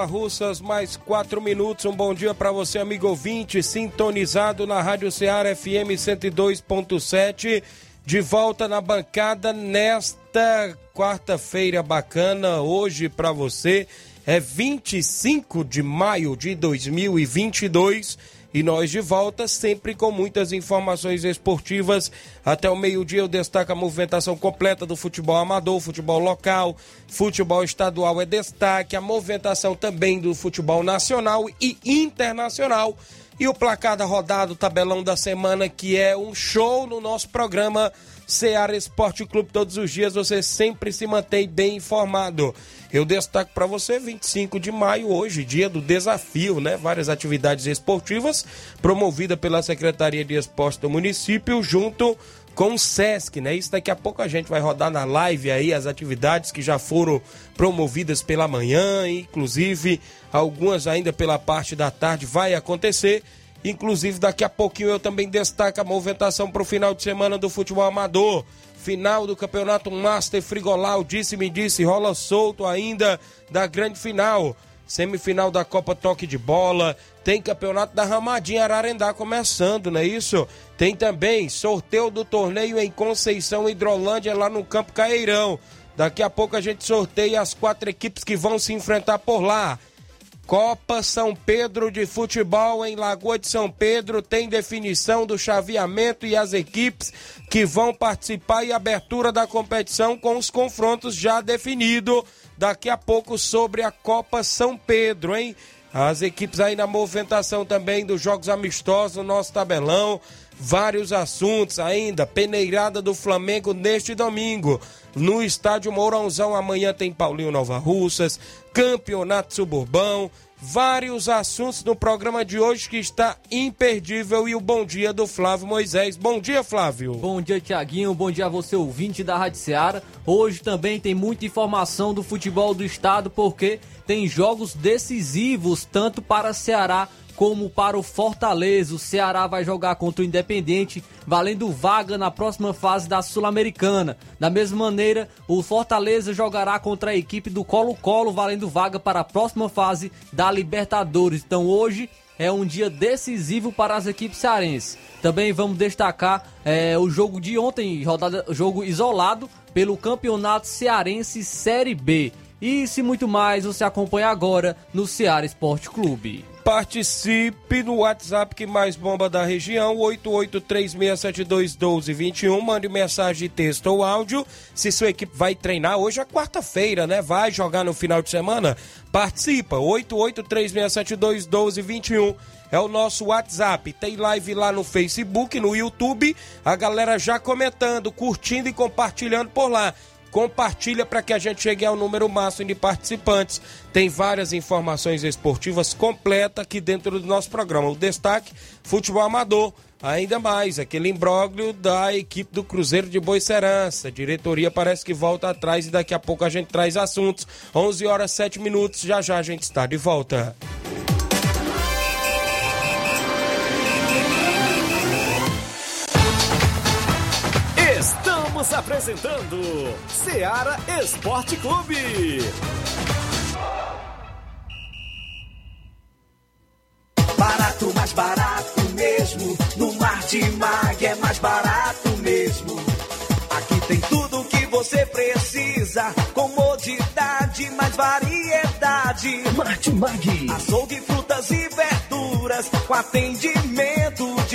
Nova Russas, mais 4 minutos. Um bom dia para você, amigo ouvinte, sintonizado na Rádio Ceará FM 102.7. De volta na bancada nesta quarta-feira bacana, hoje para você. É 25 de maio de 2022 e nós de volta, sempre com muitas informações esportivas. Até o meio-dia eu destaco a movimentação completa do futebol amador, futebol local, futebol estadual é destaque, a movimentação também do futebol nacional e internacional. E o placar da rodada, o tabelão da semana, que é um show no nosso programa Seara Esporte Clube. Todos os dias você sempre se mantém bem informado. Eu destaco para você 25 de maio, hoje, dia do desafio, né? Várias atividades esportivas promovida pela Secretaria de Esporte do município, junto com o SESC, né? Isso daqui a pouco a gente vai rodar na live aí as atividades que já foram promovidas pela manhã, inclusive algumas ainda pela parte da tarde vai acontecer. Inclusive, daqui a pouquinho eu também destaco a movimentação para o final de semana do futebol amador. Final do campeonato Master Frigolau, disse-me disse, rola solto ainda da grande final. Semifinal da Copa Toque de Bola. Tem campeonato da Ramadinha Ararendá começando, não é isso? Tem também sorteio do torneio em Conceição Hidrolândia, lá no Campo Caeirão. Daqui a pouco a gente sorteia as quatro equipes que vão se enfrentar por lá. Copa São Pedro de Futebol em Lagoa de São Pedro tem definição do chaveamento e as equipes que vão participar e abertura da competição com os confrontos já definidos daqui a pouco sobre a Copa São Pedro, hein? As equipes aí na movimentação também dos jogos amistosos no nosso tabelão. Vários assuntos ainda. Peneirada do Flamengo neste domingo. No estádio Mourãozão amanhã tem Paulinho Nova Russas. Campeonato Suburbão. Vários assuntos no programa de hoje que está imperdível. E o bom dia do Flávio Moisés. Bom dia, Flávio. Bom dia, Tiaguinho. Bom dia a você, ouvinte da Rádio Ceará. Hoje também tem muita informação do futebol do estado, porque tem jogos decisivos tanto para Ceará como para o Fortaleza. O Ceará vai jogar contra o Independente, valendo vaga na próxima fase da Sul-Americana. Da mesma maneira, o Fortaleza jogará contra a equipe do Colo-Colo, valendo vaga para a próxima fase da Libertadores. Então hoje é um dia decisivo para as equipes cearenses. Também vamos destacar é, o jogo de ontem, rodada, jogo isolado pelo Campeonato Cearense Série B. Isso e muito mais você acompanha agora no Ceará Esporte Clube. Participe no WhatsApp que mais bomba da região, 8836721221. Mande mensagem texto ou áudio. Se sua equipe vai treinar, hoje é quarta-feira, né? Vai jogar no final de semana? Participa, 8836721221. É o nosso WhatsApp. Tem live lá no Facebook, no YouTube. A galera já comentando, curtindo e compartilhando por lá compartilha para que a gente chegue ao número máximo de participantes. Tem várias informações esportivas completas aqui dentro do nosso programa. O destaque: futebol amador. Ainda mais, aquele imbróglio da equipe do Cruzeiro de Boicerança. A diretoria parece que volta atrás e daqui a pouco a gente traz assuntos. 11 horas 7 minutos, já já a gente está de volta. Estamos apresentando Seara Esporte Clube. Barato, mais barato mesmo. No Mar de Mag é mais barato mesmo. Aqui tem tudo o que você precisa. Comodidade, mais variedade. Martimag. Açougue, frutas e verduras com atendimento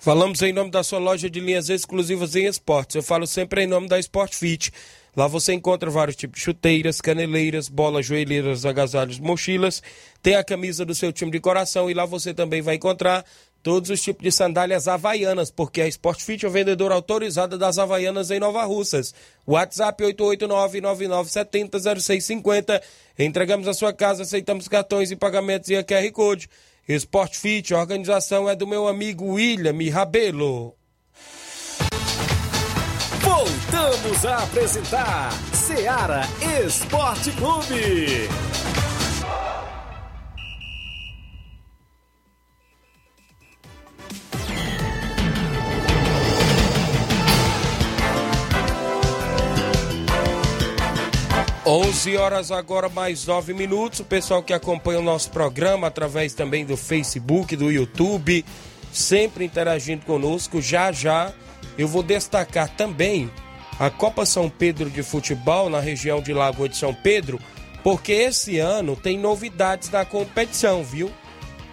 Falamos em nome da sua loja de linhas exclusivas em esportes. Eu falo sempre em nome da Sport Fit. Lá você encontra vários tipos de chuteiras, caneleiras, bolas, joelheiras, agasalhos, mochilas. Tem a camisa do seu time de coração e lá você também vai encontrar todos os tipos de sandálias havaianas, porque a Sport Fit é o vendedor autorizado das havaianas em Nova Russas. WhatsApp 889-9970-0650. Entregamos a sua casa, aceitamos cartões e pagamentos e QR Code. Sport Fit, a organização é do meu amigo William Rabelo. Voltamos a apresentar Seara Esporte Clube. Onze horas agora mais nove minutos. O pessoal que acompanha o nosso programa através também do Facebook, do YouTube, sempre interagindo conosco. Já já eu vou destacar também a Copa São Pedro de Futebol na região de Lagoa de São Pedro, porque esse ano tem novidades na competição, viu?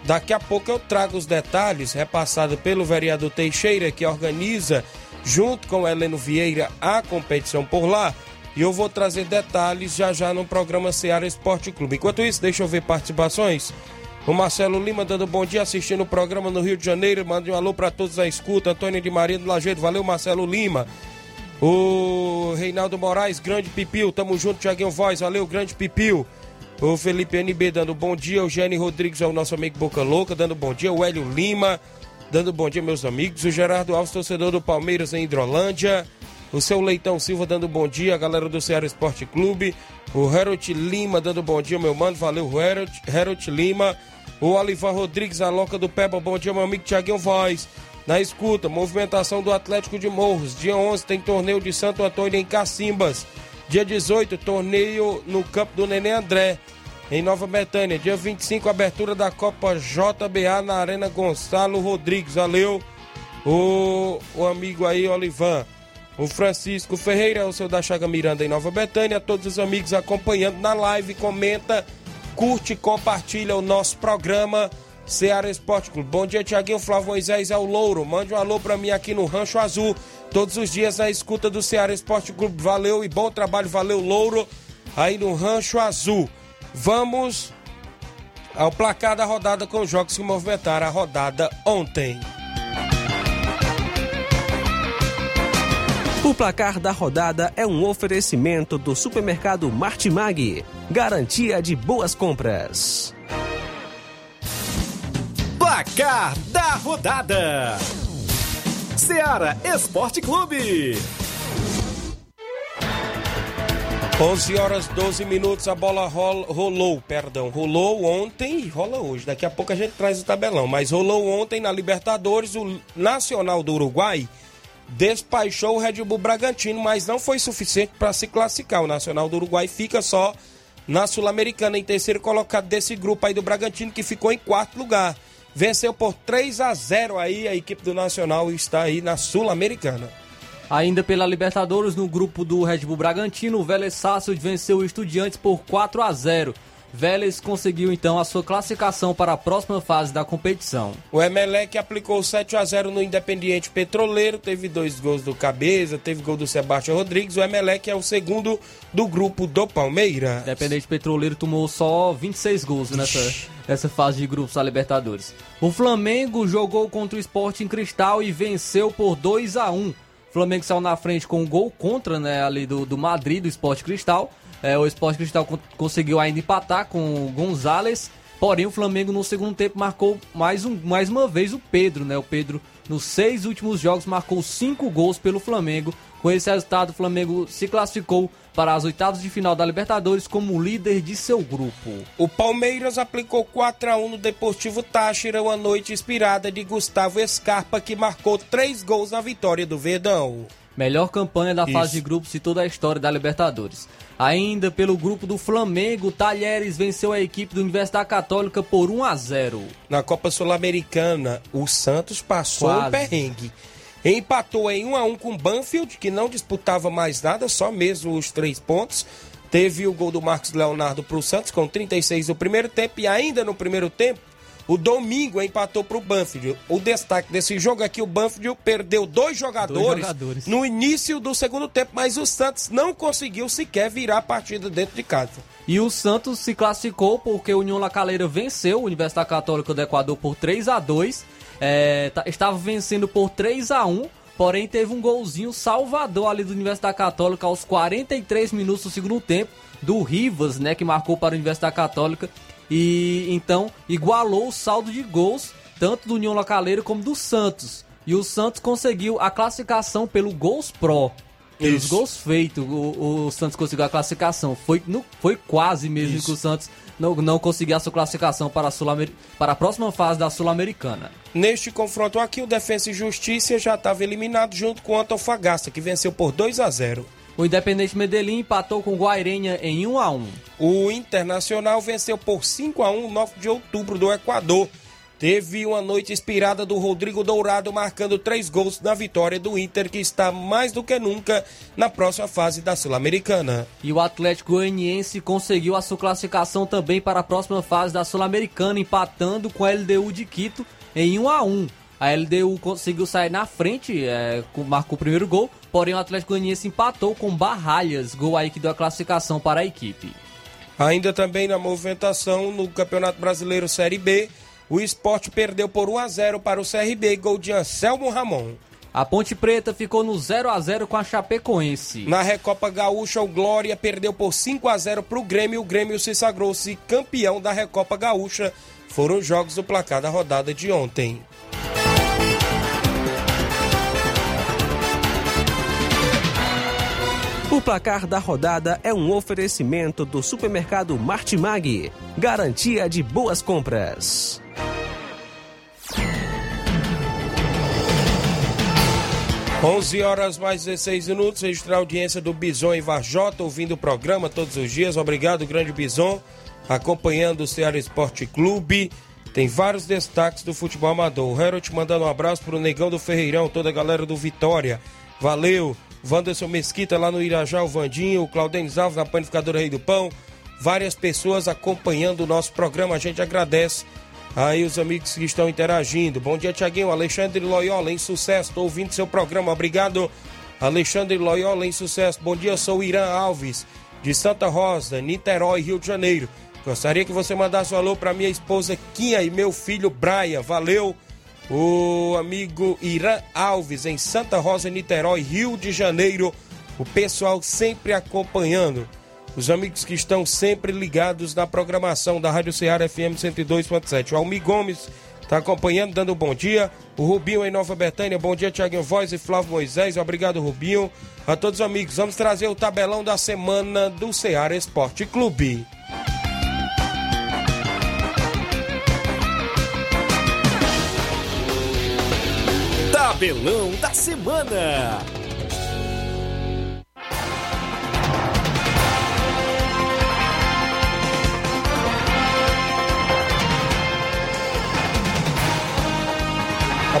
Daqui a pouco eu trago os detalhes repassado pelo vereador Teixeira, que organiza, junto com Heleno Vieira, a competição por lá. E eu vou trazer detalhes já já no programa Seara Esporte Clube. Enquanto isso, deixa eu ver participações. O Marcelo Lima dando bom dia, assistindo o programa no Rio de Janeiro. Mande um alô para todos a escuta. Antônio de Maria do Lajeiro, valeu Marcelo Lima. O Reinaldo Moraes, grande Pipil, tamo junto, Tiaguinho Voz, valeu, grande Pipil. O Felipe NB dando bom dia, o Gênio Rodrigues é o nosso amigo Boca Louca, dando bom dia, o Hélio Lima, dando bom dia, meus amigos. O Gerardo Alves, torcedor do Palmeiras em Hidrolândia. O seu Leitão Silva dando bom dia, a galera do Ceará Esporte Clube. O Herot Lima dando bom dia, meu mano, valeu, Herot, Herot Lima. O Olivar Rodrigues, a Loca do Peba, bom dia, meu amigo Tiaguinho Voz. Na escuta, movimentação do Atlético de Morros. Dia 11 tem torneio de Santo Antônio em Cacimbas. Dia 18, torneio no campo do Nenê André, em Nova Betânia. Dia 25, abertura da Copa JBA na Arena Gonçalo Rodrigues. Valeu, o, o amigo aí, Olivan. O Francisco Ferreira, o seu da Chaga Miranda em Nova Betânia. Todos os amigos acompanhando na live, comenta, curte, compartilha o nosso programa. Ceará Esporte Clube. Bom dia, Tiaguinho Flávio Moisés é o Louro. Mande um alô pra mim aqui no Rancho Azul. Todos os dias na escuta do Ceará Esporte Clube. Valeu e bom trabalho, valeu, Louro. Aí no Rancho Azul. Vamos ao placar da rodada com os jogos que movimentaram a rodada ontem. O placar da rodada é um oferecimento do supermercado Martimag. Garantia de boas compras. Placar da rodada: Seara Esporte Clube. 11 horas 12 minutos, a bola rola, rolou, perdão, rolou ontem e rola hoje. Daqui a pouco a gente traz o tabelão, mas rolou ontem na Libertadores, o Nacional do Uruguai despachou o Red Bull Bragantino, mas não foi suficiente para se classificar. O Nacional do Uruguai fica só na Sul-Americana, em terceiro colocado desse grupo aí do Bragantino, que ficou em quarto lugar. Venceu por 3 a 0 aí a equipe do Nacional está aí na Sul-Americana. Ainda pela Libertadores, no grupo do Red Bull Bragantino, o Vélez Sarsfield venceu o Estudiantes por 4 a 0. Vélez conseguiu então a sua classificação para a próxima fase da competição. O Emelec aplicou 7 a 0 no Independiente Petroleiro, teve dois gols do Cabeça, teve gol do Sebastião Rodrigues. O Emelec é o segundo do grupo do Palmeiras. Independente Petroleiro tomou só 26 gols nessa, nessa fase de grupos da Libertadores. O Flamengo jogou contra o Sport em Cristal e venceu por 2 a 1. O Flamengo saiu na frente com um gol contra, né, ali do, do Madrid, do Sport Cristal. É, o Sport Cristal con- conseguiu ainda empatar com o Gonzalez. Porém, o Flamengo no segundo tempo marcou mais, um, mais uma vez o Pedro, né? O Pedro, nos seis últimos jogos, marcou cinco gols pelo Flamengo, Com esse resultado, o Flamengo se classificou para as oitavas de final da Libertadores como líder de seu grupo. O Palmeiras aplicou 4 a 1 no Deportivo Táchira, uma noite inspirada de Gustavo Scarpa, que marcou três gols na vitória do Verdão. Melhor campanha da fase Isso. de grupos de toda a história da Libertadores. Ainda pelo grupo do Flamengo, Talheres venceu a equipe do Universidade Católica por 1 a 0. Na Copa Sul-Americana, o Santos passou Quase. um perrengue. Empatou em 1 a 1 com o Banfield, que não disputava mais nada, só mesmo os três pontos. Teve o gol do Marcos Leonardo para o Santos com 36 no primeiro tempo e ainda no primeiro tempo o Domingo empatou para o Banfield. O destaque desse jogo é que o Banfield perdeu dois jogadores, jogadores. no início do segundo tempo, mas o Santos não conseguiu sequer virar a partida dentro de casa. E o Santos se classificou porque o União La Calera venceu a Universidade Católica do Equador por 3 a 2 É, tá- estava vencendo por 3 a 1 porém teve um golzinho salvador ali do Universidade Católica aos 43 minutos do segundo tempo, do Rivas, né, que marcou para a Universidade Católica. E então igualou o saldo de gols, tanto do União La Calera como do Santos. E o Santos conseguiu a classificação pelo Gols Pro. Pelos Isso. gols feitos, o, o Santos conseguiu a classificação. Foi, no- foi quase mesmo Isso. que o Santos não, não conseguiu a sua classificação para a, Sul para a próxima fase da Sul-Americana. Neste confronto aqui, o Defensa e Justiça já estava eliminado junto com o Antofagasta, que venceu por 2 a 0. O Independente Medellín empatou com o Guairenha em 1 a 1 O Internacional venceu por 5 a 1 9 de outubro do Equador. Teve uma noite inspirada do Rodrigo Dourado marcando três gols na vitória do Inter, que está mais do que nunca na próxima fase da Sul-Americana. E o Atlético Goianiense conseguiu a sua classificação também para a próxima fase da Sul-Americana, empatando com a LDU de Quito em 1 a 1 A LDU conseguiu sair na frente, é, marcou o primeiro gol, porém o Atlético Goianiense empatou com Barralhas, gol aí que deu a classificação para a equipe. Ainda também na movimentação no Campeonato Brasileiro Série B, o esporte perdeu por 1 a 0 para o CRB, gol de Anselmo Ramon. A Ponte Preta ficou no 0 a 0 com a Chapecoense. Na Recopa Gaúcha, o Glória perdeu por 5 a 0 para o Grêmio. O Grêmio se sagrou-se campeão da Recopa Gaúcha. Foram os jogos do placar da rodada de ontem. O placar da rodada é um oferecimento do supermercado Martimag. Garantia de boas compras. Onze horas mais 16 minutos. Registrar a audiência do Bison e Varjota, ouvindo o programa todos os dias. Obrigado, grande Bison, acompanhando o Ceará Esporte Clube. Tem vários destaques do futebol amador. O Harold mandando um abraço pro Negão do Ferreirão, toda a galera do Vitória. Valeu. Wanderson Mesquita lá no Irajá, o Vandinho, o Claudenis Alves na Panificadora Rei do Pão. Várias pessoas acompanhando o nosso programa. A gente agradece aí os amigos que estão interagindo. Bom dia, Tiaguinho. Alexandre Loyola, em sucesso. Estou ouvindo seu programa. Obrigado, Alexandre Loyola, em sucesso. Bom dia, sou o Irã Alves, de Santa Rosa, Niterói, Rio de Janeiro. Gostaria que você mandasse um alô para minha esposa Quinha e meu filho Braia. Valeu. O amigo Irã Alves, em Santa Rosa, Niterói, Rio de Janeiro. O pessoal sempre acompanhando. Os amigos que estão sempre ligados na programação da Rádio Ceará FM 102.7. O Almi Gomes está acompanhando, dando um bom dia. O Rubinho em Nova Betânia. Bom dia, Tiaguinho Voz e Flávio Moisés. Obrigado, Rubinho. A todos os amigos, vamos trazer o tabelão da semana do Ceará Esporte Clube. Tabelão da semana.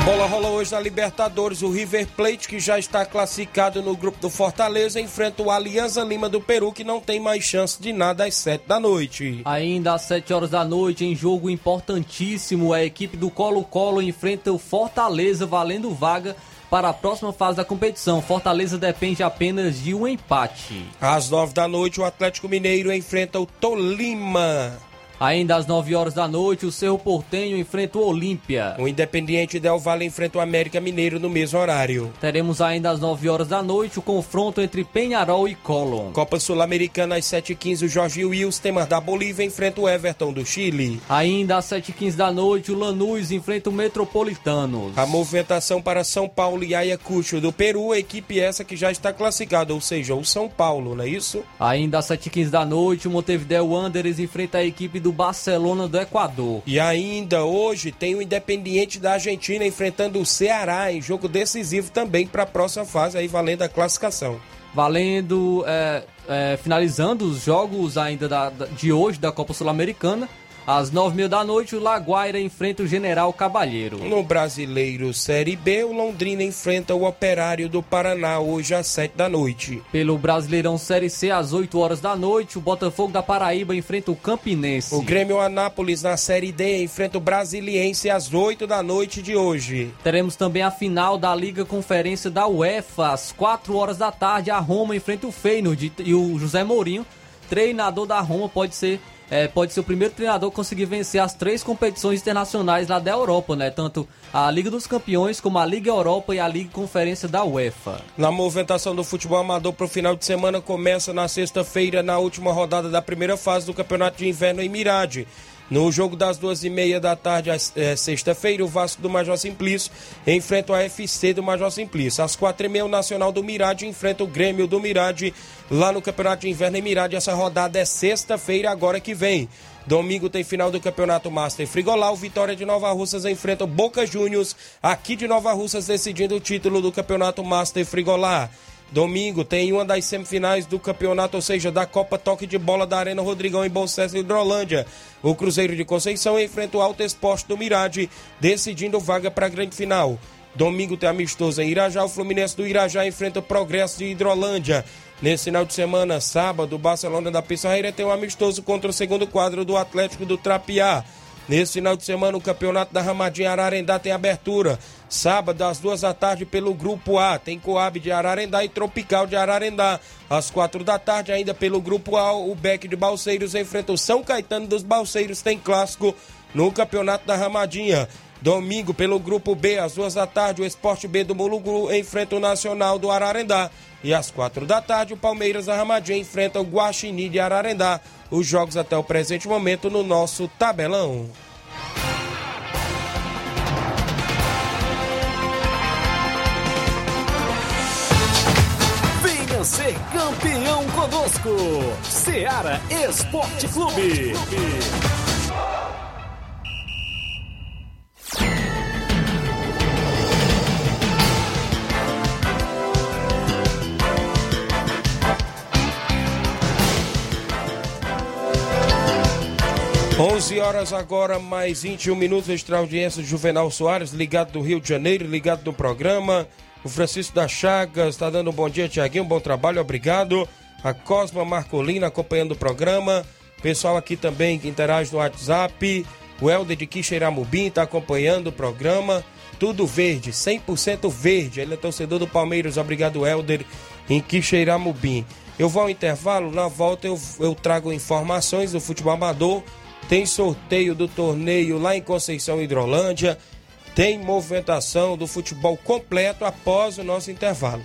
Bola rola hoje na Libertadores. O River Plate, que já está classificado no grupo do Fortaleza, enfrenta o Alianza Lima do Peru, que não tem mais chance de nada às 7 da noite. Ainda às 7 horas da noite, em jogo importantíssimo, a equipe do Colo-Colo enfrenta o Fortaleza, valendo vaga para a próxima fase da competição. Fortaleza depende apenas de um empate. Às 9 da noite, o Atlético Mineiro enfrenta o Tolima. Ainda às 9 horas da noite, o Cerro Portenho enfrenta o Olímpia. O Independiente Del Valle enfrenta o América Mineiro no mesmo horário. Teremos ainda às 9 horas da noite o confronto entre Penharol e Colón. Copa Sul-Americana às 7h15, o Jorge Wilstemer da Bolívia enfrenta o Everton do Chile. Ainda às 7h15 da noite, o Lanús enfrenta o Metropolitanos. A movimentação para São Paulo e Ayacucho do Peru, a equipe essa que já está classificada, ou seja, o São Paulo, não é isso? Ainda às 7h15 da noite, o Montevideo Wanderers enfrenta a equipe do Barcelona do Equador. E ainda hoje tem o Independiente da Argentina enfrentando o Ceará em jogo decisivo também para a próxima fase, aí valendo a classificação. Valendo, é, é, finalizando os jogos ainda da, da, de hoje da Copa Sul-Americana. Às nove e meia da noite, o Laguaira enfrenta o General Cabalheiro. No Brasileiro Série B, o Londrina enfrenta o Operário do Paraná hoje às sete da noite. Pelo Brasileirão Série C, às 8 horas da noite, o Botafogo da Paraíba enfrenta o Campinense. O Grêmio Anápolis na Série D enfrenta o Brasiliense às 8 da noite de hoje. Teremos também a final da Liga Conferência da UEFA, às 4 horas da tarde, a Roma enfrenta o Feyenoord e o José Mourinho, treinador da Roma, pode ser é, pode ser o primeiro treinador a conseguir vencer as três competições internacionais lá da Europa, né? Tanto a Liga dos Campeões, como a Liga Europa e a Liga Conferência da UEFA. Na movimentação do futebol amador para o final de semana começa na sexta-feira, na última rodada da primeira fase do Campeonato de Inverno em Mirade. No jogo das duas e meia da tarde, é, sexta-feira, o Vasco do Major Simplício enfrenta o AFC do Major Simplício. Às quatro e meia, o Nacional do Mirade enfrenta o Grêmio do Mirade lá no Campeonato de Inverno em Mirade. Essa rodada é sexta-feira, agora que vem. Domingo tem final do Campeonato Master Frigolau. Vitória de Nova Russas enfrenta o Boca Juniors, aqui de Nova Russas, decidindo o título do Campeonato Master Frigolar. Domingo tem uma das semifinais do campeonato, ou seja, da Copa Toque de Bola da Arena Rodrigão em Bom Sucesso, Hidrolândia. O Cruzeiro de Conceição enfrenta o Alto Esporte do Mirade, decidindo vaga para a grande final. Domingo tem amistoso em Irajá. O Fluminense do Irajá enfrenta o Progresso de Hidrolândia. Nesse final de semana, sábado, o Barcelona da Pissarreira tem um amistoso contra o segundo quadro do Atlético do Trapiá. Nesse final de semana, o Campeonato da Ramadinha Ararendá tem abertura. Sábado, às duas da tarde, pelo Grupo A. Tem Coab de Ararendá e Tropical de Ararendá. Às quatro da tarde, ainda pelo Grupo A, o Beck de Balseiros enfrenta o São Caetano dos Balseiros. Tem clássico no Campeonato da Ramadinha. Domingo, pelo Grupo B, às duas da tarde, o Esporte B do Muluguru enfrenta o Nacional do Ararendá. E às quatro da tarde, o Palmeiras da enfrenta o Guaxinim de Ararendá. Os jogos até o presente momento no nosso tabelão. Venha ser campeão conosco, Seara Esporte Clube. Onze horas agora, mais 21 minutos, extra audiência de Juvenal Soares, ligado do Rio de Janeiro, ligado no programa. O Francisco da Chagas está dando um bom dia, Tiaguinho, bom trabalho, obrigado. A Cosma Marcolina acompanhando o programa. Pessoal aqui também que interage no WhatsApp. O Helder de Quixeiramubim está acompanhando o programa. Tudo verde, 100% verde. Ele é torcedor do Palmeiras. Obrigado, Helder, em Quixeiramubim. Eu vou ao intervalo, na volta eu, eu trago informações do futebol amador. Tem sorteio do torneio lá em Conceição Hidrolândia. Tem movimentação do futebol completo após o nosso intervalo.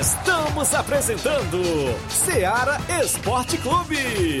Estamos apresentando Seara Esporte Clube.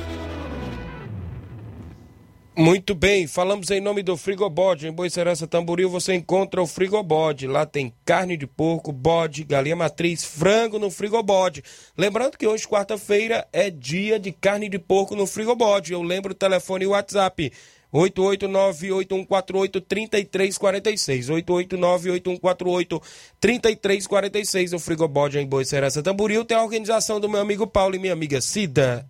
Muito bem, falamos em nome do Frigobode. Em Boicerança Tamboril você encontra o Frigobode. Lá tem carne de porco, bode, galinha matriz, frango no Frigobode. Lembrando que hoje, quarta-feira, é dia de carne de porco no Frigobode. Eu lembro o telefone e o WhatsApp. 889-8148-3346. 889-8148-3346. O Frigobode em Boa Serança Tamboril tem a organização do meu amigo Paulo e minha amiga Cida.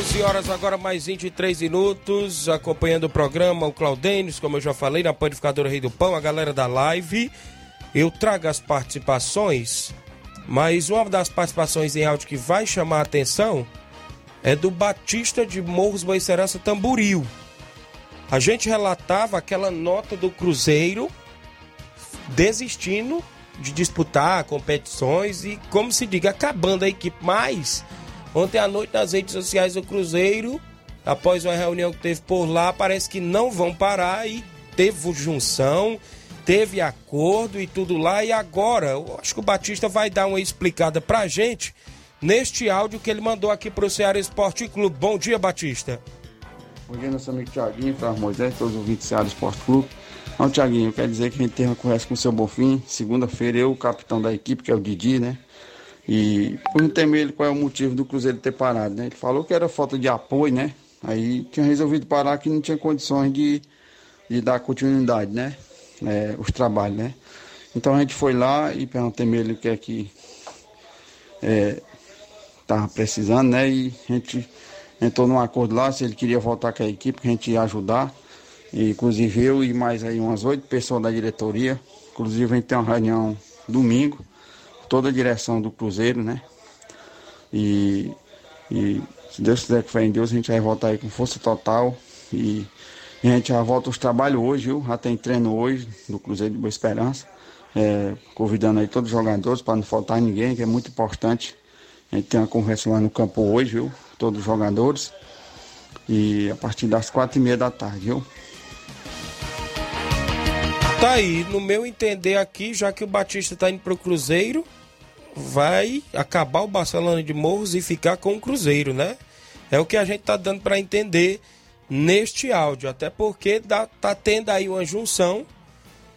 11 horas agora, mais 23 minutos, acompanhando o programa, o Claudênis, como eu já falei, na Panificadora Rei do Pão, a galera da live. Eu trago as participações, mas uma das participações em áudio que vai chamar a atenção é do Batista de Morros Boicerança Tamburil. A gente relatava aquela nota do Cruzeiro desistindo de disputar competições e, como se diga, acabando a equipe mais Ontem à noite, nas redes sociais do Cruzeiro, após uma reunião que teve por lá, parece que não vão parar e teve junção, teve acordo e tudo lá. E agora, eu acho que o Batista vai dar uma explicada pra gente neste áudio que ele mandou aqui pro Ceará Esporte Clube. Bom dia, Batista. Bom dia, nosso amigo Tiaguinho, Flávio Moisés, todos os ouvintes do Ceará Esporte Clube. Não, Tiaguinho, quer dizer que a gente teve uma conversa com o seu Bonfim. Segunda-feira, eu, o capitão da equipe, que é o Didi, né? E perguntei ele qual é o motivo do Cruzeiro ter parado, né? Ele falou que era falta de apoio, né? Aí tinha resolvido parar que não tinha condições de, de dar continuidade, né? É, os trabalhos, né? Então a gente foi lá e perguntei ele o que é que é, tava precisando, né? E a gente entrou num acordo lá, se ele queria voltar com a equipe, que a gente ia ajudar. E, inclusive eu e mais aí umas oito pessoas da diretoria. Inclusive a gente tem uma reunião domingo toda a direção do Cruzeiro, né? E, e se Deus quiser que fé em Deus, a gente vai voltar aí com força total. E, a gente já volta os trabalhos hoje, viu? Já tem treino hoje do Cruzeiro de Boa Esperança. É, convidando aí todos os jogadores para não faltar ninguém, que é muito importante. A gente tem uma conversa lá no campo hoje, viu? Todos os jogadores. E a partir das quatro e meia da tarde, viu? Tá aí, no meu entender aqui, já que o Batista tá indo pro Cruzeiro, vai acabar o Barcelona de Morros e ficar com o Cruzeiro, né? É o que a gente tá dando para entender neste áudio, até porque dá, tá tendo aí uma junção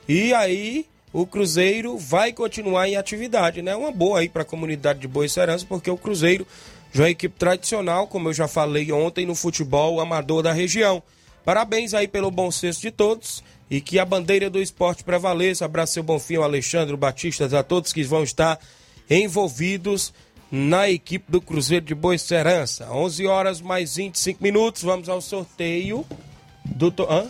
e aí o Cruzeiro vai continuar em atividade, né? Uma boa aí para a comunidade de Boa Serança, porque o Cruzeiro já é equipe tradicional, como eu já falei ontem no futebol amador da região. Parabéns aí pelo bom senso de todos e que a bandeira do esporte prevaleça. Abraço seu Bonfim, Alexandre Batista, a todos que vão estar envolvidos na equipe do Cruzeiro de Boa Esperança. 11 horas mais 25 minutos, vamos ao sorteio do... To... Hã?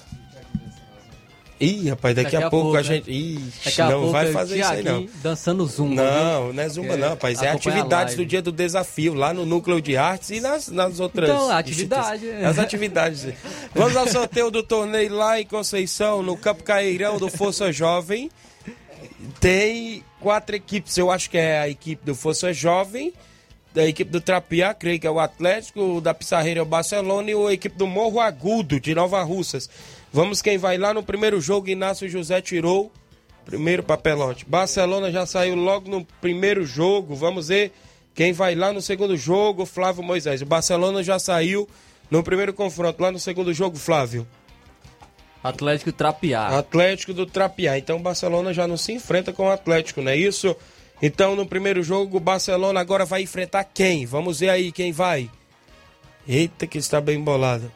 Ih, rapaz, daqui, daqui a, a, pouco, pouco a né? gente. Ixi, não vai fazer isso aí, não. Dançando zumba. Não, viu? não é zumba, não, rapaz. É atividades do dia do desafio, lá no núcleo de artes e nas, nas outras. Então, atividade. As atividades. Vamos ao sorteio do torneio lá em Conceição, no Campo Caeirão do Força Jovem. Tem quatro equipes, eu acho que é a equipe do Força Jovem, da equipe do Trapiá, creio que é o Atlético, da Pissarreira é o Barcelona e a equipe do Morro Agudo, de Nova Russas. Vamos quem vai lá no primeiro jogo, Inácio José tirou primeiro papelote. Barcelona já saiu logo no primeiro jogo, vamos ver quem vai lá no segundo jogo, Flávio Moisés. O Barcelona já saiu no primeiro confronto, lá no segundo jogo, Flávio. Atlético Trapiá. Atlético do Trapiá. Então o Barcelona já não se enfrenta com o Atlético, não é isso? Então no primeiro jogo o Barcelona agora vai enfrentar quem? Vamos ver aí quem vai. Eita que está bem bolado.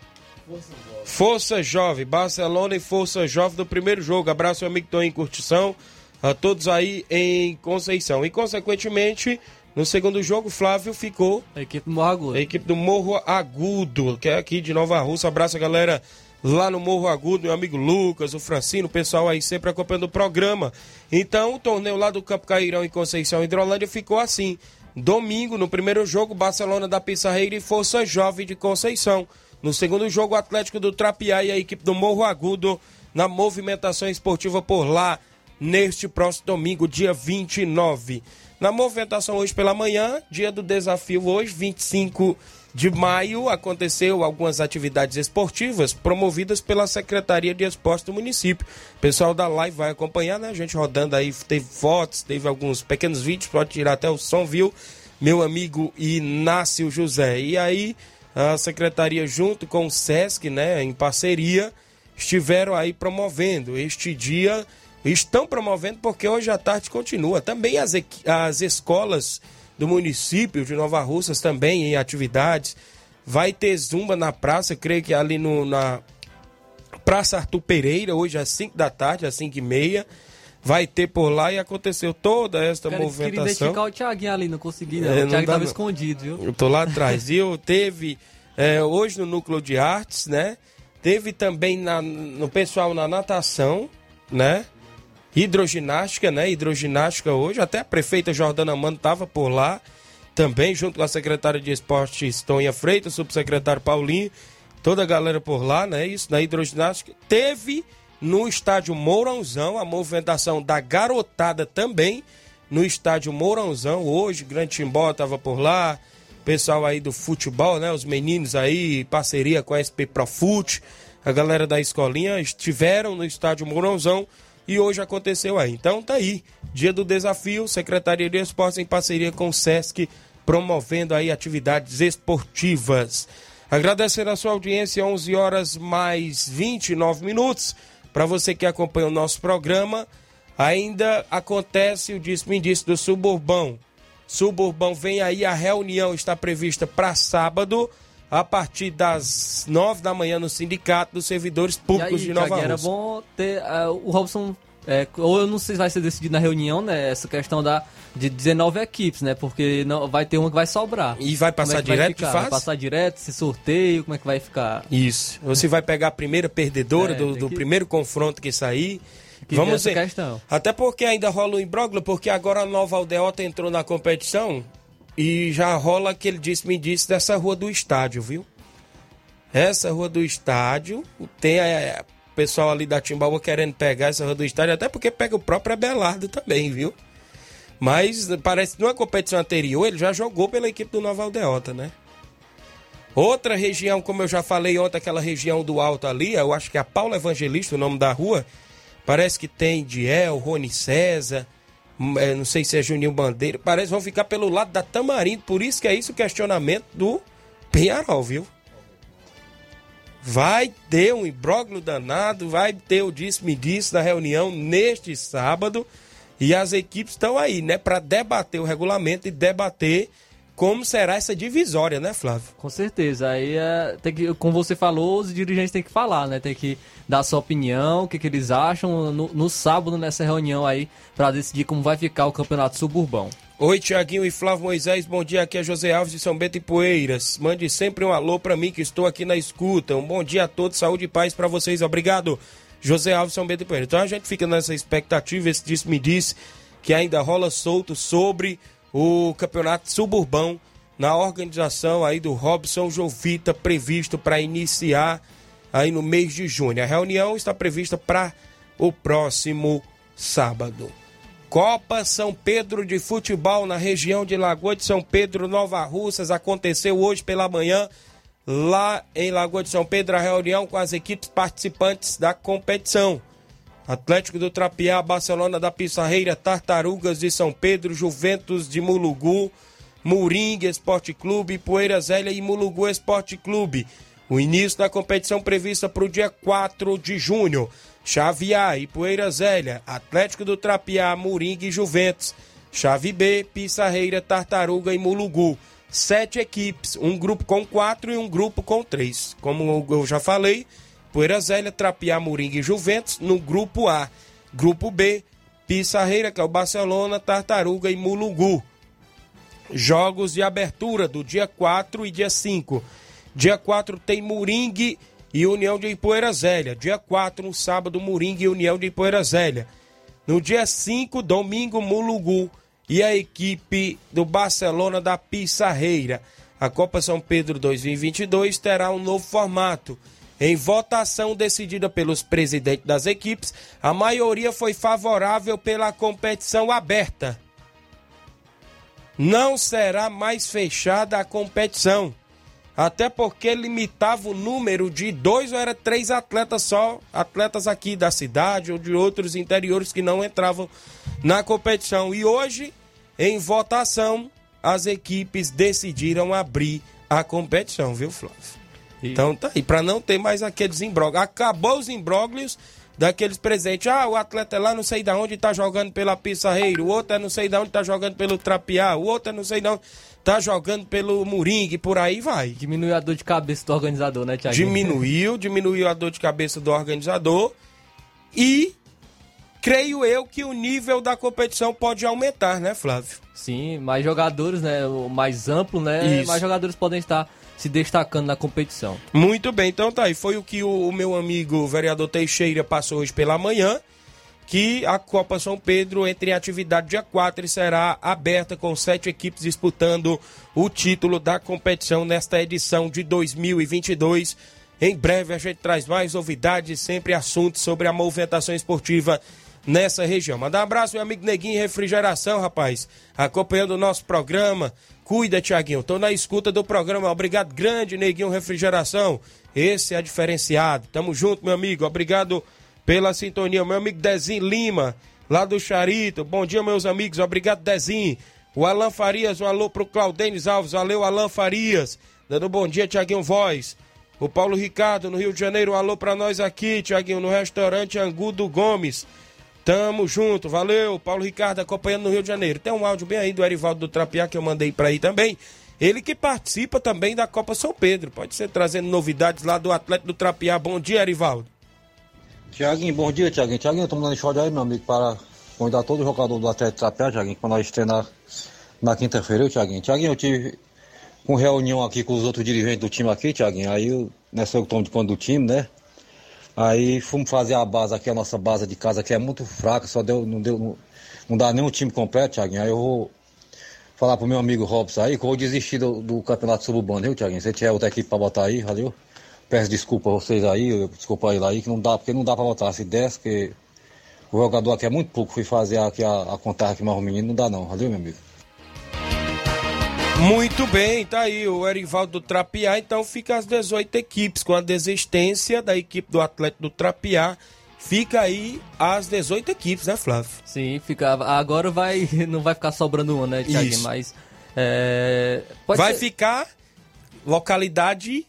Força Jovem. Força Jovem, Barcelona e Força Jovem do primeiro jogo. Abraço meu amigo Toninho Curtição, a todos aí em Conceição. E consequentemente, no segundo jogo, Flávio ficou. A equipe do Morro Agudo. A equipe do Morro Agudo, que é aqui de Nova Rússia. Abraço galera lá no Morro Agudo, meu amigo Lucas, o Francino, o pessoal aí sempre acompanhando o programa. Então, o torneio lá do Campo Cairão em Conceição Hidrolândia ficou assim. Domingo, no primeiro jogo, Barcelona da Pissarreira e Força Jovem de Conceição. No segundo jogo, Atlético do Trapiá e a equipe do Morro Agudo na movimentação esportiva por lá, neste próximo domingo, dia 29. Na movimentação hoje pela manhã, dia do desafio hoje, 25 de maio aconteceu algumas atividades esportivas promovidas pela Secretaria de Esporte do município. O pessoal da live vai acompanhar, né? A gente rodando aí, teve fotos, teve alguns pequenos vídeos, pode tirar até o som, viu? Meu amigo Inácio José. E aí, a secretaria junto com o SESC, né, em parceria, estiveram aí promovendo este dia. Estão promovendo porque hoje à tarde continua. Também as, as escolas do município de Nova Russas também em atividades. Vai ter zumba na praça, creio que ali no, na Praça Arthur Pereira, hoje às 5 da tarde, às 5 e meia. Vai ter por lá e aconteceu toda esta Cara, movimentação. Queria identificar o Thiaguinho ali, não consegui não. É, o não Thiago dá tava não. escondido, viu? Eu tô lá atrás. E eu teve é, hoje no Núcleo de Artes, né? Teve também na, no pessoal na natação, né? Hidroginástica, né? Hidroginástica hoje. Até a prefeita Jordana Mano estava por lá. Também, junto com a secretária de Esportes, Tonha Freitas, subsecretário Paulinho. Toda a galera por lá, né? Isso, na hidroginástica. Teve no estádio Mourãozão a movimentação da garotada também. No estádio Mourãozão, hoje, Grande Timbó estava por lá pessoal aí do futebol, né? Os meninos aí, parceria com a SP Profute, a galera da escolinha estiveram no estádio Mourãozão e hoje aconteceu aí. Então tá aí, dia do desafio, Secretaria de Esportes em parceria com o SESC, promovendo aí atividades esportivas. Agradecer a sua audiência, 11 horas mais 29 minutos. Para você que acompanha o nosso programa, ainda acontece o disse-me-disse do Suburbão. Suburbão vem aí, a reunião está prevista para sábado, a partir das nove da manhã no Sindicato dos Servidores Públicos aí, de Nova Thiago, era Rússia. bom ter uh, o Robson. É, ou eu não sei se vai ser decidido na reunião, né? Essa questão da, de 19 equipes, né? Porque não, vai ter uma que vai sobrar. E vai Como passar é vai direto fase? Vai passar direto, se sorteio, como é que vai ficar? Isso. Você vai pegar a primeira perdedora É, do, do que- primeiro confronto que sair. Que Vamos ver. questão. Até porque ainda rola o imbróglio, porque agora a Nova Aldeota entrou na competição e já rola aquele disse-me disse dessa rua do estádio, viu? Essa rua do estádio tem é, o pessoal ali da Timbaúba querendo pegar essa rua do estádio, até porque pega o próprio Abelardo também, viu? Mas parece que numa competição anterior ele já jogou pela equipe do Nova Aldeota, né? Outra região, como eu já falei ontem, aquela região do Alto ali, eu acho que é a Paula Evangelista, o nome da rua. Parece que tem Diel, Rony César, é, não sei se é Juninho Bandeira. Parece que vão ficar pelo lado da Tamarindo, por isso que é isso o questionamento do Penharol, viu? Vai ter um imbróglio danado, vai ter o disse-me-disse da reunião neste sábado. E as equipes estão aí, né, para debater o regulamento e debater como será essa divisória, né, Flávio? Com certeza. Aí, é, tem que, como você falou, os dirigentes têm que falar, né? Tem que dar sua opinião, o que, que eles acham no, no sábado, nessa reunião aí, para decidir como vai ficar o campeonato suburbão. Oi, Tiaguinho e Flávio Moisés, bom dia. Aqui é José Alves de São Bento e Poeiras. Mande sempre um alô para mim que estou aqui na escuta. Um bom dia a todos, saúde e paz para vocês. Obrigado, José Alves de São Bento e Poeiras. Então a gente fica nessa expectativa, esse disse me disse que ainda rola solto sobre o campeonato suburbão na organização aí do Robson Jovita previsto para iniciar aí no mês de junho. A reunião está prevista para o próximo sábado. Copa São Pedro de Futebol na região de Lagoa de São Pedro, Nova Russas, aconteceu hoje pela manhã lá em Lagoa de São Pedro a reunião com as equipes participantes da competição. Atlético do Trapiá, Barcelona da Pissarreira, Tartarugas de São Pedro, Juventus de Mulugu, Moringa Esporte Clube, Poeira Zélia e Mulugu Esporte Clube. O início da competição prevista para o dia 4 de junho. Xavier e Poeira Zélia, Atlético do Trapiá, Moringa e Juventus. Chave B, Pissarreira, Tartaruga e Mulugu. Sete equipes, um grupo com quatro e um grupo com três. Como eu já falei, Poeira Zélia, Trapiá, Moringa e Juventus no grupo A. Grupo B, Pissarreira, que é o Barcelona, Tartaruga e Mulugu. Jogos de abertura do dia 4 e dia 5. Dia 4 tem Moringue e União de Ipoeira Zélia. Dia 4, no sábado, Moringue e União de Ipoeira Zélia. No dia 5, domingo, Mulugu e a equipe do Barcelona da Pissarreira. A Copa São Pedro 2022 terá um novo formato. Em votação decidida pelos presidentes das equipes, a maioria foi favorável pela competição aberta. Não será mais fechada a competição. até porque limitava o número de dois ou era três atletas só, atletas aqui da cidade ou de outros interiores que não entravam na competição. E hoje, em votação, as equipes decidiram abrir a competição, viu, Flávio? E- Então tá aí, para não ter mais aqueles imbróglios. Acabou os imbróglios daqueles presentes. Ah, o atleta é lá não sei de onde tá jogando pela Pissarreiro, o outro é não sei de onde tá jogando pelo Trapiá, o outro é não sei de onde tá jogando pelo Moringue, por aí vai. Diminuiu a dor de cabeça do organizador, né, Thiago? Diminuiu, diminuiu a dor de cabeça do organizador e creio eu que o nível da competição pode aumentar, né, Flávio? Sim, mais jogadores, né? O mais amplo, né? Isso. Mais jogadores podem estar se destacando na competição. Muito bem, então tá aí. Foi o que o, o meu amigo vereador Teixeira passou hoje pela manhã. Que a Copa São Pedro entra em atividade dia 4 e será aberta com sete equipes disputando o título da competição nesta edição de 2022. Em breve a gente traz mais novidades, sempre assuntos sobre a movimentação esportiva nessa região. Mandar um abraço, meu amigo Neguinho Refrigeração, rapaz, acompanhando o nosso programa. Cuida, Tiaguinho, tô na escuta do programa. Obrigado, grande Neguinho Refrigeração. Esse é diferenciado. Tamo junto, meu amigo. Obrigado pela sintonia. Meu amigo Dezinho Lima, lá do Charito. Bom dia, meus amigos. Obrigado, Dezinho. O Alan Farias, um alô pro Claudênis Alves. Valeu, Alan Farias. Dando bom dia, Tiaguinho Voz. O Paulo Ricardo, no Rio de Janeiro, um alô pra nós aqui, Tiaguinho, no restaurante Angudo Gomes. Tamo junto, valeu. Paulo Ricardo acompanhando no Rio de Janeiro. Tem um áudio bem aí do Erivaldo do Trapiá que eu mandei pra aí também. Ele que participa também da Copa São Pedro. Pode ser trazendo novidades lá do Atlético do Trapiá. Bom dia, Erivaldo. Tiaguinho, bom dia, Tiaguinho. Tiaguinho, estamos dando short aí, meu amigo, para convidar todo jogador do Atlético Trapé, Tiaguinho, para nós treinar na quinta-feira, Tiaguinho. Tiaguinho, eu tive uma reunião aqui com os outros dirigentes do time aqui, Tiaguinho, aí eu, nessa eu tomo de conta do time, né? Aí fomos fazer a base aqui, a nossa base de casa aqui é muito fraca, só deu, não deu, não, dá nem um time completo, Tiaguinho. Aí eu vou falar pro meu amigo Robson aí que eu vou desistir do, do campeonato suburbano, viu, Tiaguinho? Se tiver outra equipe pra botar aí, valeu? Peço desculpa a vocês aí, eu- desculpa ele aí, que não dá, porque não dá pra botar. Se desse, que o jogador aqui é muito pouco, fui fazer aqui a, a contar aqui mais o menino, não dá não, valeu, meu amigo? Muito bem, tá aí o Erivaldo do Trapiá. Então fica as 18 equipes com a desistência da equipe do Atlético do Trapiá. Fica aí as 18 equipes, né, Flávio? Sim, fica, agora vai, não vai ficar sobrando uma, né? Isso. Mas. É, Vai ser- ficar localidade,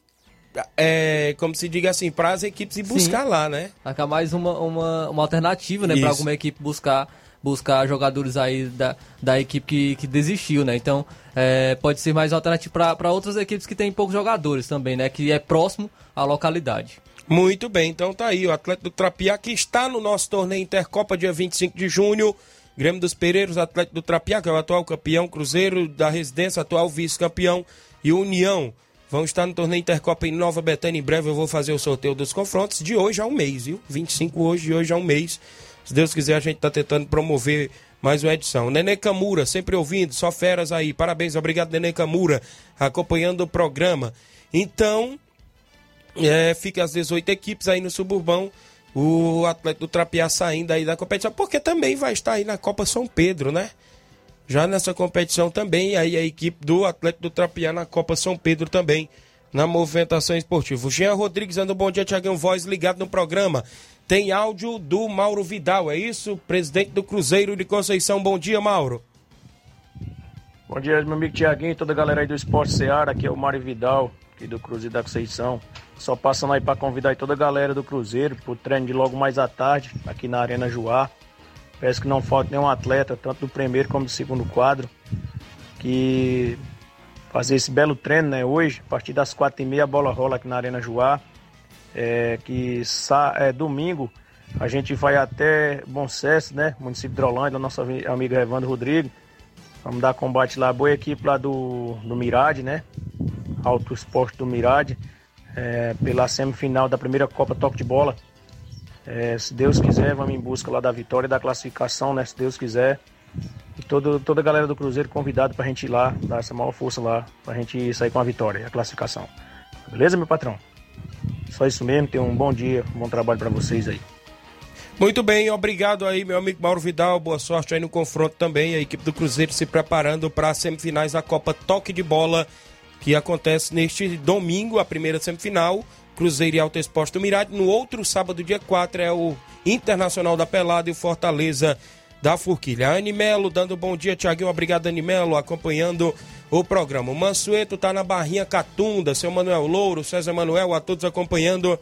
é, como se diga assim, para as equipes ir buscar lá, né? Ficar mais uma, uma, uma alternativa, né, para alguma equipe buscar buscar jogadores aí da, da equipe que, que desistiu, né? Então, é, pode ser mais alternativa para outras equipes que têm poucos jogadores também, né? Que é próximo à localidade. Muito bem, então tá aí o Atlético do Trapiá que está no nosso torneio Intercopa dia 25 de junho. Grêmio dos Pereiros, Atlético do Trapiá, que é o atual campeão, Cruzeiro da Residência, atual vice-campeão e União. Vão estar no torneio Intercopa em Nova Betânia. Em breve eu vou fazer o sorteio dos confrontos de hoje a um mês, viu? 25 hoje de hoje a um mês. Se Deus quiser, a gente tá tentando promover mais uma edição. Nenê Camura, sempre ouvindo, só feras aí. Parabéns, obrigado, Nenê Camura, acompanhando o programa. Então, é, fica as 18 equipes aí no Suburbão. O Atlético do Trapiá saindo aí da competição, porque também vai estar aí na Copa São Pedro, né? Já nessa competição também, aí a equipe do Atlético do Trapiá na Copa São Pedro também, na movimentação esportiva. O Jean Rodrigues dando um bom dia, Tiagão Voz, ligado no programa. Tem áudio do Mauro Vidal, é isso? Presidente do Cruzeiro de Conceição. Bom dia, Mauro. Bom dia, meu amigo Tiaguinho, toda a galera aí do Esporte Seara, aqui é o Mário Vidal, aqui do Cruzeiro da Conceição. Só passando aí para convidar aí toda a galera do Cruzeiro pro treino de logo mais à tarde, aqui na Arena Joá. Peço que não falte nenhum atleta, tanto do primeiro como do segundo quadro, que fazer esse belo treino, né, hoje, a partir das quatro e meia a bola rola aqui na Arena Joá. É, que é, domingo a gente vai até Bom Sucesso, né, município de Hidrolândia, nosso ami- amigo Evandro Rodrigues. Vamos dar combate lá, boa equipe lá do, do Mirade, né? Alto Esporte do Mirade, é, pela semifinal da primeira Copa Toque de Bola. É, se Deus quiser, vamos em busca lá da vitória e da classificação, né? Se Deus quiser. E todo, toda a galera do Cruzeiro convidado pra gente ir lá, dar essa maior força lá, pra gente sair com a vitória e a classificação. Beleza, meu patrão? Só isso mesmo, tenham um bom dia, um bom trabalho pra vocês aí. Muito bem, obrigado aí, meu amigo Mauro Vidal. Boa sorte aí no confronto também. A equipe do Cruzeiro se preparando para as semifinais da Copa Toque de Bola que acontece neste domingo, a primeira semifinal, Cruzeiro e Alto Esporte do Mirade. No outro sábado, dia 4, é o Internacional da Pelada e o Fortaleza da Forquilha. Animelo dando bom dia, Tiaguinho. Obrigado, Animelo, acompanhando o programa. O Mansueto tá na Barrinha Catunda, seu Manuel Louro, César Manuel, a todos acompanhando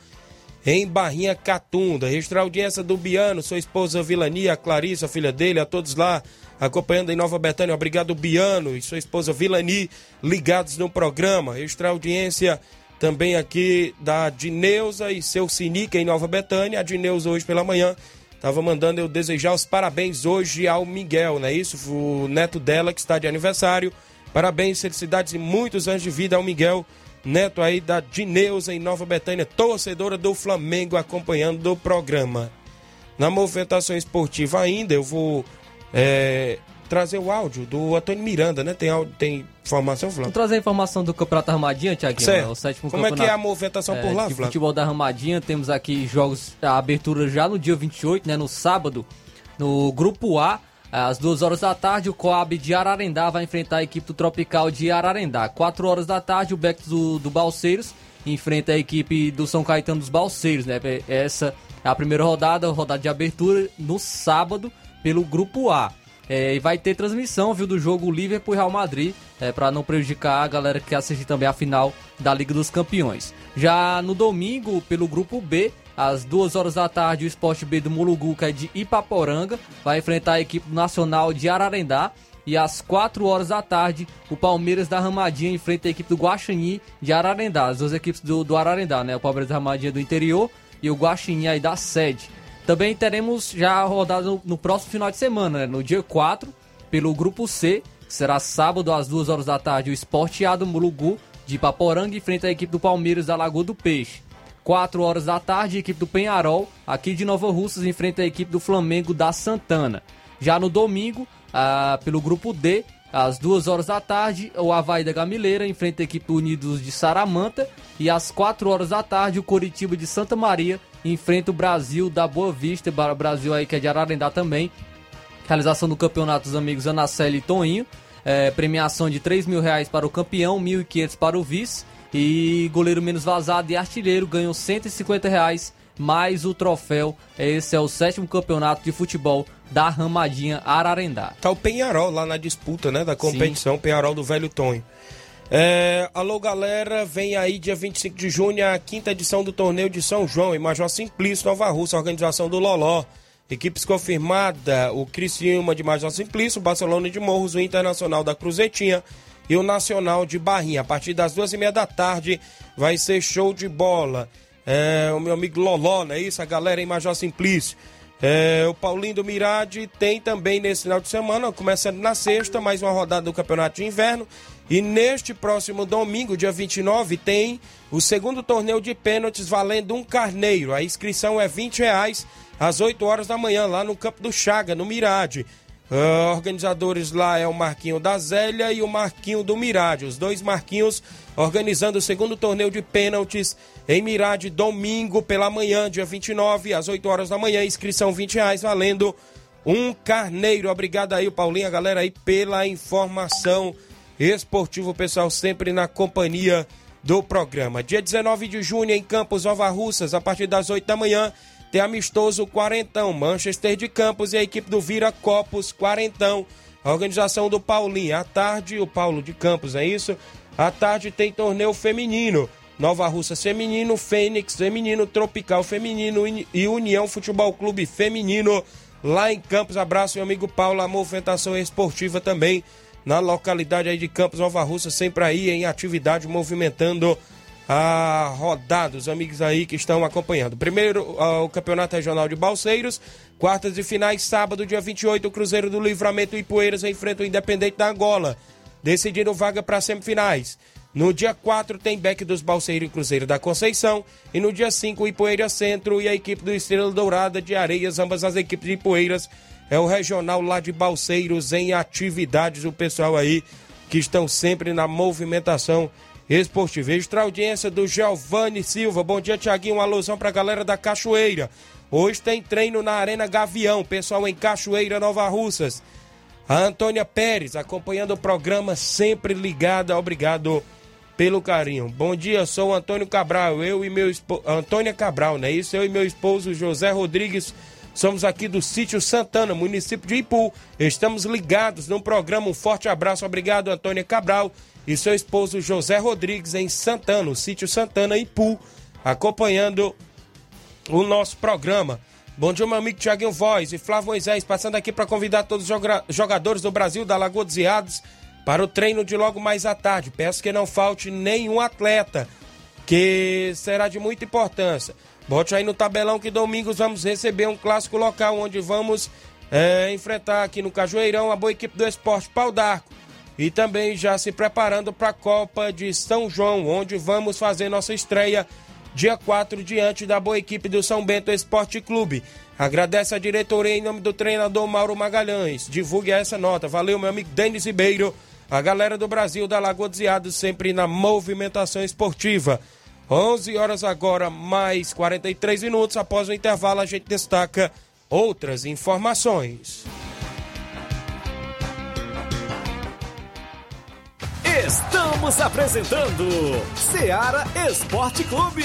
em Barrinha Catunda. Registrar audiência do Biano, sua esposa Vilania, a Clarissa, a filha dele, a todos lá acompanhando em Nova Betânia. Obrigado, Biano e sua esposa Vilani, ligados no programa. Registrar audiência também aqui da Dineuza e seu Sinica em Nova Betânia. A Dineuza hoje pela manhã estava mandando eu desejar os parabéns hoje ao Miguel, não é isso? O neto dela que está de aniversário. Parabéns, felicidades e muitos anos de vida ao Miguel, neto aí da Dineuza em Nova Betânia, torcedora do Flamengo acompanhando o programa. Na movimentação esportiva ainda, eu vou é, trazer o áudio do Antônio Miranda, né? Tem, áudio, tem informação, Flávio? Vou trazer a informação do Campeonato Armadinha, Tiaguinho. Certo. O sétimo Como é campeonato, que é a movimentação por lá, de Flávio? futebol da Armadinha. Temos aqui jogos, a abertura já no dia 28, né? No sábado, no Grupo A. Às 2 horas da tarde, o Coab de Ararendá vai enfrentar a equipe do Tropical de Ararendá. 4 horas da tarde, o Beck do, do Balseiros enfrenta a equipe do São Caetano dos Balseiros, né? Essa é a primeira rodada, rodada de abertura no sábado pelo Grupo A. É, e vai ter transmissão, viu, do jogo Liverpool e Real Madrid, é, para não prejudicar a galera que quer assistir também a final da Liga dos Campeões. Já no domingo, pelo grupo B, às 2 horas da tarde, o Esporte B do Mulugu, que é de Ipaporanga, vai enfrentar a equipe nacional de Ararendá. E às 4 horas da tarde, o Palmeiras da Ramadinha enfrenta a equipe do Guaxini de Ararendá. As duas equipes do, do Ararendá, né? O Palmeiras da Ramadinha do interior e o Guaxinim aí da sede. Também teremos já rodada no, no próximo final de semana, né? no dia 4, pelo grupo C, que será sábado às 2 horas da tarde, o Esporte do Mulugu de Paporanga enfrenta a equipe do Palmeiras da Lagoa do Peixe. 4 horas da tarde, a equipe do Penharol, aqui de Nova Russas, enfrenta a equipe do Flamengo da Santana. Já no domingo, ah, pelo grupo D, às 2 horas da tarde, o Havaí da Gamileira enfrenta a equipe do Unidos de Saramanta. E às 4 horas da tarde, o Coritiba de Santa Maria enfrenta o Brasil da Boa Vista. O Brasil aí que é de Ararendá também. Realização do campeonato dos amigos Anaceli e Toninho. É, premiação de 3 mil reais para o campeão, 1.500 para o vice. E goleiro menos vazado e artilheiro ganham 150 reais mais o troféu. Esse é o sétimo campeonato de futebol da Ramadinha Ararendá. Tá o Penharol lá na disputa, né, da competição, Sim. Penharol do Velho Tonho. É, alô galera, vem aí dia 25 de junho a quinta edição do torneio de São João em Major Simplício, Nova Rússia, organização do Loló. Equipes confirmada, o Criciúma de Major Simplício, o Barcelona de Morros, o Internacional da Cruzetinha e o Nacional de Barrinha. A partir das duas e meia da tarde vai ser show de bola. É, o meu amigo Loló, não é isso? A galera em Major Simplício. É, o Paulinho do Mirade tem também nesse final de semana, começando na sexta, mais uma rodada do Campeonato de Inverno. E neste próximo domingo, dia 29, tem o segundo torneio de pênaltis valendo um carneiro. A inscrição é 20 reais às 8 horas da manhã, lá no Campo do Chaga, no Mirade. Uh, organizadores lá é o Marquinho da Zélia e o Marquinho do Mirade. Os dois Marquinhos organizando o segundo torneio de pênaltis em Mirade, domingo pela manhã, dia 29, às 8 horas da manhã. Inscrição 20 reais, valendo um carneiro. Obrigado aí, Paulinho, a galera aí, pela informação esportiva. O pessoal sempre na companhia do programa. Dia 19 de junho, em Campos Nova Russas, a partir das 8 da manhã, tem amistoso Quarentão, Manchester de Campos e a equipe do Vira Copos Quarentão. A organização do Paulinho. À tarde, o Paulo de Campos, é isso? À tarde tem torneio feminino. Nova Russa Feminino, Fênix Feminino, Tropical Feminino e União Futebol Clube Feminino lá em Campos. Abraço, meu amigo Paulo. A movimentação esportiva também na localidade aí de Campos Nova Russa, sempre aí em atividade, movimentando a rodada, os amigos aí que estão acompanhando. Primeiro, o Campeonato Regional de Balseiros, quartas e finais, sábado, dia 28, o Cruzeiro do Livramento e Poeiras enfrenta o Independente da Angola, decidindo vaga para semifinais. No dia 4 tem Beck dos Balseiros e Cruzeiro da Conceição. E no dia 5 o Ipoeira Centro e a equipe do Estrela Dourada de Areias, ambas as equipes de Ipoeiras. É o regional lá de Balseiros em atividades. O pessoal aí que estão sempre na movimentação esportiva. Extra audiência do Giovanni Silva. Bom dia, Tiaguinho. Uma alusão para a galera da Cachoeira. Hoje tem treino na Arena Gavião. Pessoal em Cachoeira, Nova Russas. A Antônia Pérez acompanhando o programa, sempre ligada. Obrigado pelo carinho. Bom dia, sou Antônio Cabral, eu e meu esposo. Antônia Cabral, né? Isso, eu e meu esposo José Rodrigues. Somos aqui do sítio Santana, município de Ipu. Estamos ligados no programa. Um forte abraço. Obrigado, Antônia Cabral e seu esposo José Rodrigues em Santana, o sítio Santana, Ipu, acompanhando o nosso programa. Bom dia, meu amigo Tiaguinho Voz e Flávio Moisés, passando aqui para convidar todos os jogadores do Brasil da Lagoa dos Iados para o treino de logo mais à tarde. Peço que não falte nenhum atleta, que será de muita importância. Bote aí no tabelão que domingos vamos receber um clássico local, onde vamos é, enfrentar aqui no Cajueirão a boa equipe do Esporte Pau d'Arco. E também já se preparando para a Copa de São João, onde vamos fazer nossa estreia dia 4, diante da boa equipe do São Bento Esporte Clube. Agradece a diretoria em nome do treinador Mauro Magalhães. Divulgue essa nota. Valeu, meu amigo Denis Ribeiro. A galera do Brasil da Lagoa dos Iados sempre na movimentação esportiva. 11 horas agora, mais 43 minutos. Após o intervalo, a gente destaca outras informações. Estamos apresentando Seara Esporte Clube.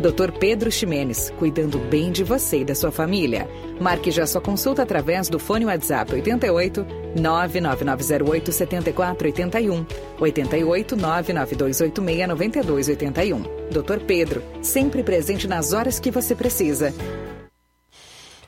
Dr. Pedro Ximenes, cuidando bem de você e da sua família. Marque já sua consulta através do fone WhatsApp 88 99908 7481 88 99286 9281. Dr. Pedro, sempre presente nas horas que você precisa.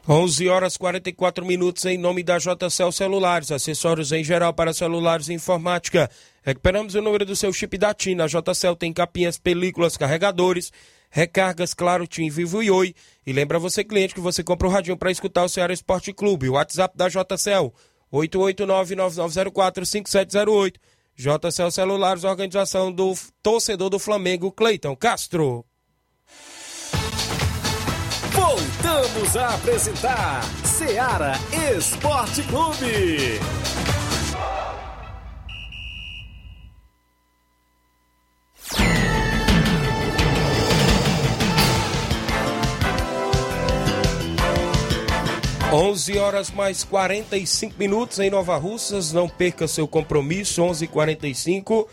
11 horas 44 minutos em nome da JCL Celulares, acessórios em geral para celulares e informática. Recuperamos o número do seu chip da TIM. A JCL tem capinhas, películas, carregadores recargas Claro, Tim, Vivo e Oi. E lembra você, cliente, que você compra o radinho para escutar o Ceará Esporte Clube. O WhatsApp da JCL, 889-9904-5708. JCL Celulares, organização do torcedor do Flamengo, Cleiton Castro. Voltamos a apresentar Ceará Esporte Clube. 11 horas mais 45 minutos em Nova Russas. Não perca seu compromisso. 11:45.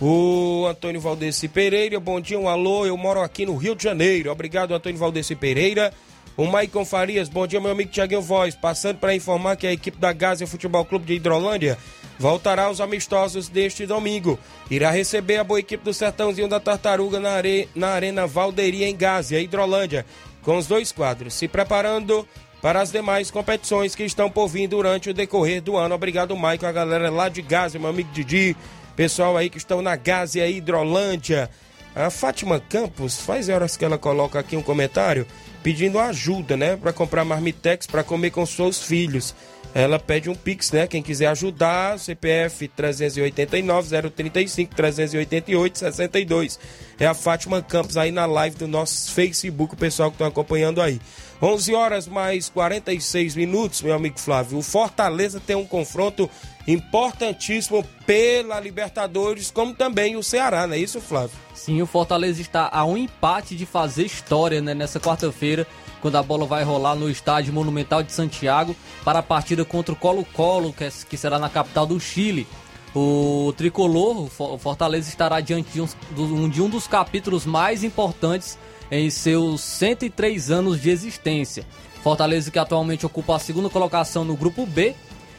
O Antônio Valdeci Pereira, bom dia, um alô. Eu moro aqui no Rio de Janeiro. Obrigado, Antônio Valdeci Pereira. O Maicon Farias, bom dia, meu amigo Tiaguinho Voz. Passando para informar que a equipe da Gásia Futebol Clube de Hidrolândia voltará aos amistosos deste domingo. Irá receber a boa equipe do Sertãozinho da Tartaruga na, are... na Arena Valderia em Gásia, Hidrolândia, com os dois quadros. Se preparando para as demais competições que estão por vir durante o decorrer do ano. Obrigado, Maicon, a galera lá de Gásia, meu amigo Didi, pessoal aí que estão na Gásia Hidrolândia. A Fátima Campos, faz horas que ela coloca aqui um comentário pedindo ajuda, né, para comprar marmitex para comer com seus filhos. Ela pede um pix, né? Quem quiser ajudar, CPF 389 035 388 62. É a Fátima Campos aí na live do nosso Facebook, o pessoal que está acompanhando aí. 11 horas mais 46 minutos, meu amigo Flávio. O Fortaleza tem um confronto importantíssimo pela Libertadores, como também o Ceará, não é isso, Flávio? Sim, o Fortaleza está a um empate de fazer história né, nessa quarta-feira, quando a bola vai rolar no estádio Monumental de Santiago para a partida contra o Colo-Colo, que, é, será na capital do Chile. O tricolor, o Fortaleza, estará diante de um, de um dos capítulos mais importantes em seus 103 anos de existência. Fortaleza que atualmente ocupa a segunda colocação no grupo B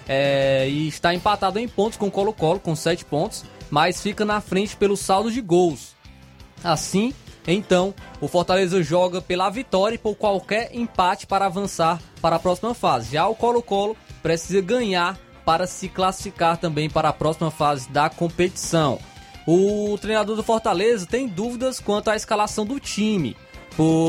é, e está empatado em pontos com o Colo-Colo, com 7 pontos, mas fica na frente pelo saldo de gols. Assim, então, o Fortaleza joga pela vitória e por qualquer empate para avançar para a próxima fase. Já o Colo-Colo precisa ganhar para se classificar também para a próxima fase da competição. O treinador do Fortaleza tem dúvidas quanto à escalação do time,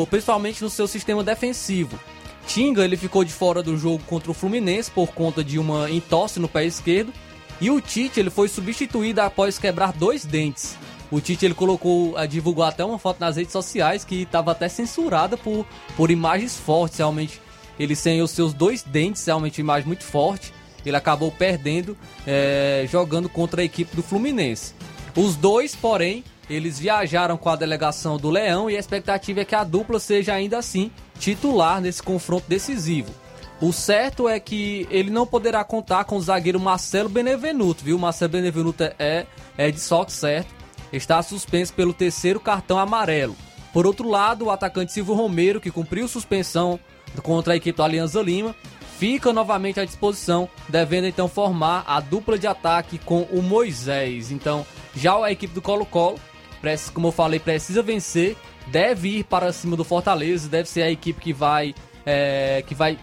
principalmente no seu sistema defensivo. Tinga ele ficou de fora do jogo contra o Fluminense por conta de uma entorse no pé esquerdo E o Tite ele foi substituído após quebrar dois dentes. O Tite ele colocou, divulgou até uma foto nas redes sociais que estava até censurada por, por imagens fortes, realmente. Ele sem os seus dois dentes, realmente imagem muito forte. Ele acabou perdendo eh, jogando contra a equipe do Fluminense. Os dois, porém, eles viajaram com a delegação do Leão e a expectativa é que a dupla seja ainda assim titular nesse confronto decisivo. O certo é que ele não poderá contar com o zagueiro Marcelo Benevenuto, viu? Marcelo Benevenuto é, é de sorte certo. Está suspenso pelo terceiro cartão amarelo. Por outro lado, o atacante Silvio Romero, que cumpriu suspensão contra a equipe do Alianza Lima, fica novamente à disposição, devendo então formar a dupla de ataque com o Moisés. Então, já a equipe do Colo-Colo, como eu falei, precisa vencer, deve ir para cima do Fortaleza, deve ser a equipe que vai, é, que vai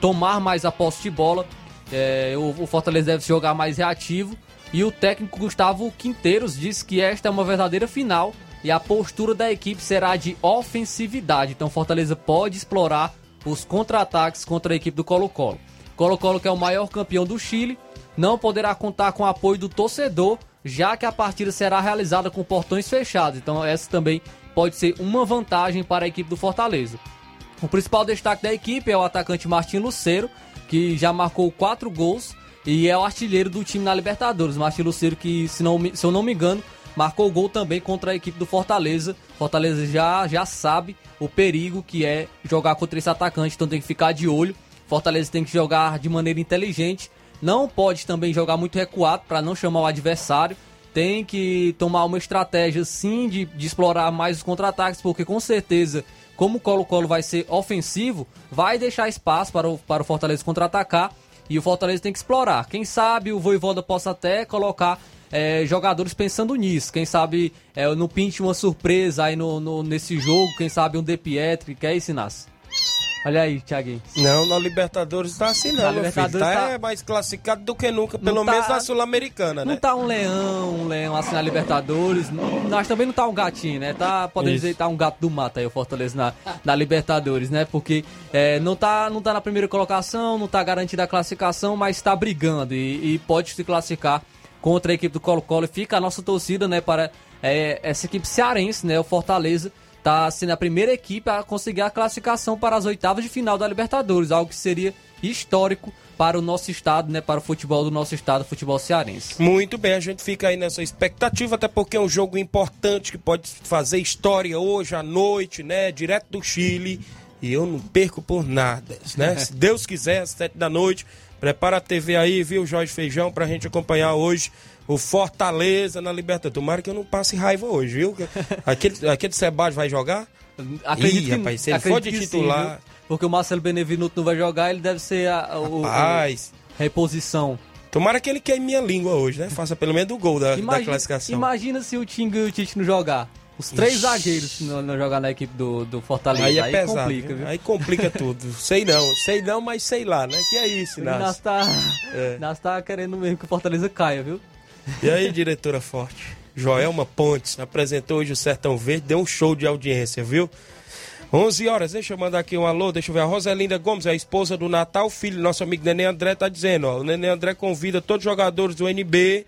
tomar mais a posse de bola. É, o, o Fortaleza deve jogar mais reativo. E o técnico Gustavo Quinteiros disse que esta é uma verdadeira final e a postura da equipe será de ofensividade. Então Fortaleza pode explorar os contra-ataques contra a equipe do Colo-Colo. Colo-Colo, que é o maior campeão do Chile, não poderá contar com o apoio do torcedor, já que a partida será realizada com portões fechados. Então essa também pode ser uma vantagem para a equipe do Fortaleza. O principal destaque da equipe é o atacante Martin Luceiro, que já marcou quatro gols e é o artilheiro do time na Libertadores. Martin Luceiro, que se, não, se eu não me engano, marcou gol também contra a equipe do Fortaleza. Fortaleza já, já sabe o perigo que é jogar contra esse atacante, então tem que ficar de olho. Fortaleza tem que jogar de maneira inteligente. Não pode também jogar muito recuado para não chamar o adversário. Tem que tomar uma estratégia sim de, de explorar mais os contra-ataques, porque com certeza como o Colo-Colo vai ser ofensivo, vai deixar espaço para o, para o Fortaleza contra-atacar e o Fortaleza tem que explorar. Quem sabe o Voivoda possa até colocar é, jogadores pensando nisso. Quem sabe é, no pinte uma surpresa aí no, no, nesse jogo, quem sabe um De Pietri, que é isso, Inácio? Olha aí, Thiaguinho. Não, na Libertadores tá assim não, meu filho. Tá, tá, mais classificado do que nunca, pelo tá, menos na Sul-Americana, né? Não tá um leão, um leão assim na Libertadores. Nós também não tá um gatinho, né? Tá, podemos dizer, tá um gato do mato aí, o Fortaleza na, na Libertadores, né? Porque é, não, tá, não tá na primeira colocação, não tá garantida a classificação, mas tá brigando e, e pode se classificar contra a equipe do Colo-Colo. Fica a nossa torcida, né, para é, essa equipe cearense, né, o Fortaleza, está sendo a primeira equipe a conseguir a classificação para as oitavas de final da Libertadores, algo que seria histórico para o nosso estado, né, para o futebol do nosso estado, futebol cearense. Muito bem, a gente fica aí nessa expectativa, até porque é um jogo importante que pode fazer história hoje à noite, né, direto do Chile, e eu não perco por nada, né? Se Deus quiser, às sete da noite, prepara a TV aí, viu, Jorge Feijão, para a gente acompanhar hoje o Fortaleza na Libertadores. Tomara que eu não passe raiva hoje, viu? Aquele, aquele Sebade vai jogar? Acredito Ih, que, rapaz, se ele for de titular. Sim, porque o Marcelo Benevenuto não vai jogar, ele deve ser a, o, rapaz. a reposição. Tomara que ele queime minha língua hoje, né? Faça pelo menos o gol da, imagina, da classificação. Imagina se o Tinga e o Tite não jogar. Os três Ixi. zagueiros não, não jogar na equipe do, do Fortaleza. Aí é aí pesado, complica, viu? Aí complica tudo. sei não, sei não, mas sei lá, né? Que é isso, Inácio. Nós tá, é. nós tá querendo mesmo que o Fortaleza caia, viu? E aí, diretora forte? Joelma Pontes apresentou hoje o Sertão Verde, deu um show de audiência, viu? 11 horas, deixa eu mandar aqui um alô, deixa eu ver. A Roselinda Gomes, a esposa do Natal, filho nosso amigo Nenê André, tá dizendo, ó. O Nenê André convida todos os jogadores do NB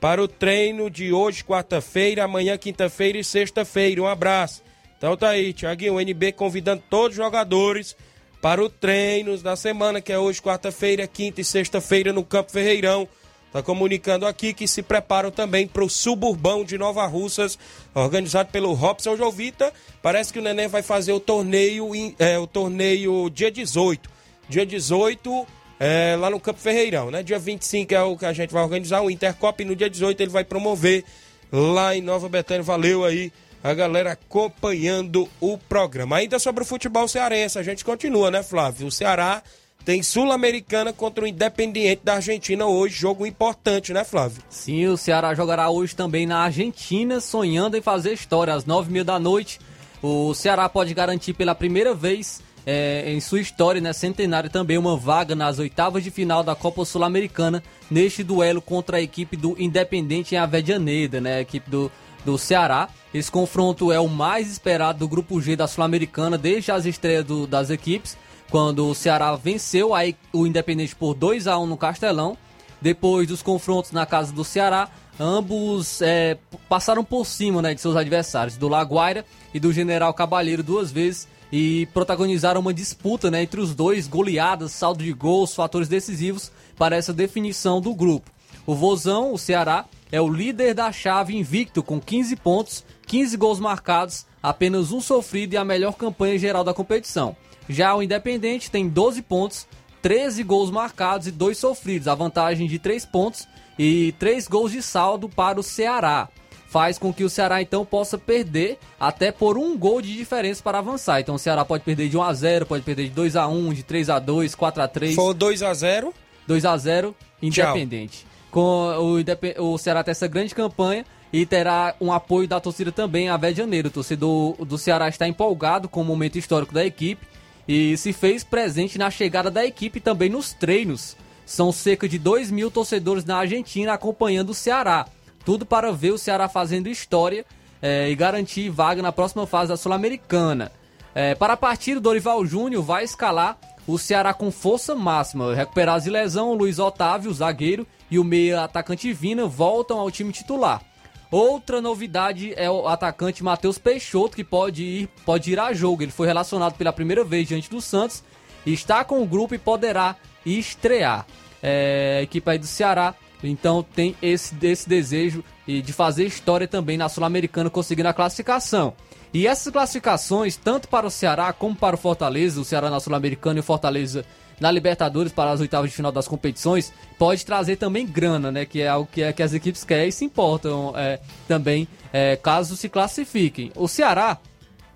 para o treino de hoje, quarta-feira, amanhã, quinta-feira e sexta-feira. Um abraço. Então tá aí, Tiaguinho, o NB convidando todos os jogadores para o treino da semana, que é hoje, quarta-feira, quinta e sexta-feira, no Campo Ferreirão. Está comunicando aqui que se preparam também para o suburbão de Nova Russas, organizado pelo Robson Jovita. Parece que o Neném vai fazer o torneio, é, o torneio dia 18. Dia 18, é, lá no Campo Ferreirão, né? Dia 25 é o que a gente vai organizar, o Intercop, e no dia 18 ele vai promover lá em Nova Betânia. Valeu aí a galera acompanhando o programa. Ainda sobre o futebol cearense, a gente continua, né, Flávio? O Ceará tem Sul-Americana contra o Independiente da Argentina hoje, jogo importante, né, Flávio? Sim, o Ceará jogará hoje também na Argentina, sonhando em fazer história. Às nove mil da noite, o Ceará pode garantir pela primeira vez é, em sua história, né, centenário, também uma vaga nas oitavas de final da Copa Sul-Americana, neste duelo contra a equipe do Independente em Avedianeda, né, a equipe do, do Ceará. Esse confronto é o mais esperado do Grupo G da Sul-Americana desde as estreias do, das equipes quando o Ceará venceu o Independente por 2 a 1 no Castelão. depois dos confrontos na casa do Ceará, ambos é, passaram por cima né, de seus adversários, do Laguaira e do General Cabalheiro duas vezes e protagonizaram uma disputa né, entre os dois, goleadas, saldo de gols, fatores decisivos para essa definição do grupo. O Vozão, o Ceará, é o líder da chave invicto com 15 pontos, 15 gols marcados, apenas um sofrido e a melhor campanha geral da competição. Já o Independente tem 12 pontos, 13 gols marcados e 2 sofridos, a vantagem de 3 pontos e 3 gols de saldo para o Ceará. Faz com que o Ceará então possa perder até por um gol de diferença para avançar. Então o Ceará pode perder de 1 a 0, pode perder de 2 a 1, de 3 a 2, 4 a 3. For 2 a 0, 2 a 0 Independente. Com o, o Ceará tem essa grande campanha e terá um apoio da torcida também a Vé de Janeiro. O torcedor do Ceará está empolgado com o momento histórico da equipe e se fez presente na chegada da equipe também nos treinos. São cerca de 2 mil torcedores na Argentina acompanhando o Ceará. Tudo para ver o Ceará fazendo história é, e garantir vaga na próxima fase da Sul-Americana. É, para a partida, o Dorival Júnior vai escalar o Ceará com força máxima. Recuperar de lesão, Luiz Otávio, zagueiro, e o meia atacante Vina voltam ao time titular. Outra novidade é o atacante Matheus Peixoto, que pode ir, pode ir a jogo. Ele foi relacionado pela primeira vez diante do Santos, está com o grupo e poderá estrear. É, a equipe aí do Ceará, então tem esse, esse desejo de fazer história também na Sul-Americana, conseguindo a classificação. E essas classificações, tanto para o Ceará como para o Fortaleza, o Ceará na Sul-Americana e o Fortaleza na Libertadores para as oitavas de final das competições, pode trazer também grana, né? Que é algo que, é, que as equipes querem e se importam é, também, é, caso se classifiquem. O Ceará,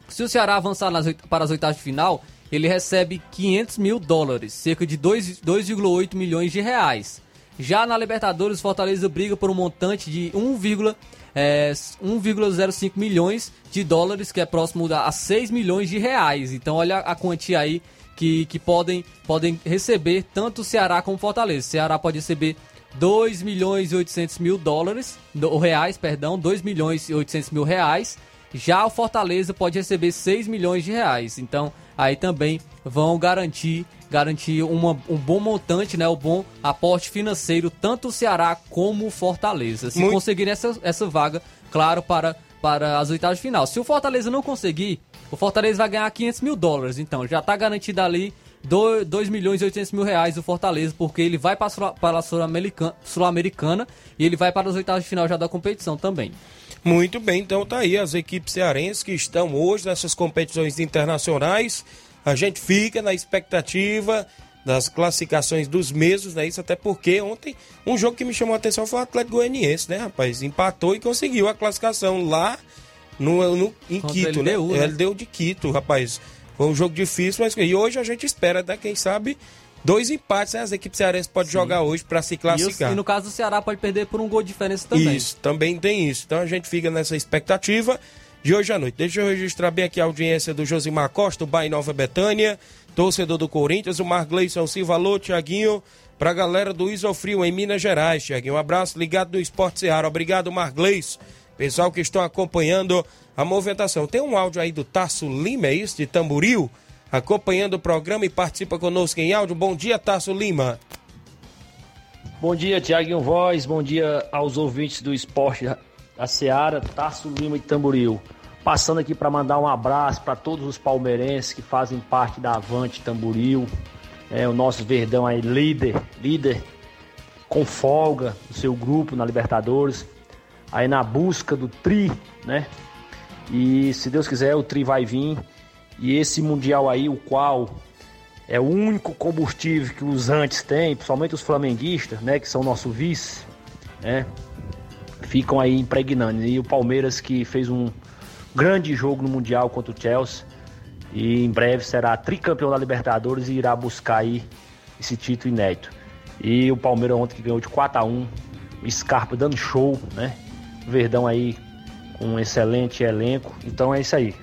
se o Ceará avançar nas, para as oitavas de final, ele recebe 500 mil dólares, cerca de 2,8 milhões de reais. Já na Libertadores, Fortaleza briga por um montante de 1,1 é, 1,05 milhões de dólares, que é próximo a 6 milhões de reais. Então olha a quantia aí que, que podem, podem receber tanto o Ceará como o Fortaleza. O Ceará pode receber 2 milhões e 800 mil dólares, ou reais, perdão, 2 milhões e 800 mil reais. Já o Fortaleza pode receber 6 milhões de reais. Então, aí também vão garantir garantir uma, um bom montante, né, o um bom aporte financeiro, tanto o Ceará como o Fortaleza. Se Muito... conseguirem essa, essa vaga, claro, para, para as oitavas de final. Se o Fortaleza não conseguir, o Fortaleza vai ganhar 500 mil dólares. Então, já está garantido ali 2, 2 milhões e 800 mil reais o Fortaleza, porque ele vai para a Sul-Americana Sul e ele vai para as oitavas de final já da competição também. Muito bem, então tá aí as equipes cearenses que estão hoje nessas competições internacionais. A gente fica na expectativa das classificações dos meses, né? Isso até porque ontem um jogo que me chamou a atenção foi o Atlético Goianiense, né, rapaz? Empatou e conseguiu a classificação lá no, no em Contra Quito, né? LDU, né? Ele deu de Quito, rapaz. Foi um jogo difícil, mas e hoje a gente espera, né, quem sabe, dois empates, né? As equipes cearenses podem jogar hoje para se classificar. E, e, no caso do Ceará pode perder por um gol de diferença também. Isso, também tem isso. Então a gente fica nessa expectativa de hoje à noite. Deixa eu registrar bem aqui a audiência do Josimar Costa, do Bahia Nova Betânia, torcedor do Corinthians, o Margleison Silva, alô, Tiaguinho, pra galera do Isofrio em Minas Gerais, Tiaguinho. Um abraço ligado no Esporte Seara. Obrigado, Margleis. Pessoal que estão acompanhando a movimentação. Tem um áudio aí do Tasso Lima, é isso, de Tamburil, acompanhando o programa e participa conosco em áudio. Bom dia, Tasso Lima. Bom dia, Tiaguinho Voz. Bom dia aos ouvintes do Esporte da Seara, Tasso Lima e Tamburil. Passando aqui para mandar um abraço para todos os palmeirenses que fazem parte da Avante Tamburil. É, o nosso Verdão aí, líder, líder com folga do seu grupo na Libertadores. Aí na busca do Tri, né? E se Deus quiser, o Tri vai vir. E esse Mundial aí, o qual é o único combustível que os antes têm, principalmente os flamenguistas, né? Que são nosso vice, né? ficam aí impregnando. E o Palmeiras que fez um grande jogo no Mundial contra o Chelsea e em breve será tricampeão da Libertadores e irá buscar aí esse título inédito. E o Palmeiras ontem que ganhou de 4 a 1 o Scarpa dando show, né? Verdão aí com um excelente elenco. Então é isso aí.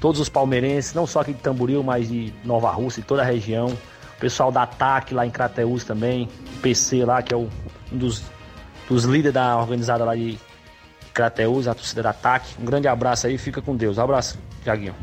Todos os palmeirenses, não só aqui de Tamboril, mas de Nova Rússia e toda a região. O pessoal da ATAC lá em Crateús também. O PC lá, que é o, um dos dos líderes da organizada lá de Crateus, a torcida da ataque. Um grande abraço aí, fica com Deus. Um abraço, Tiaguinho.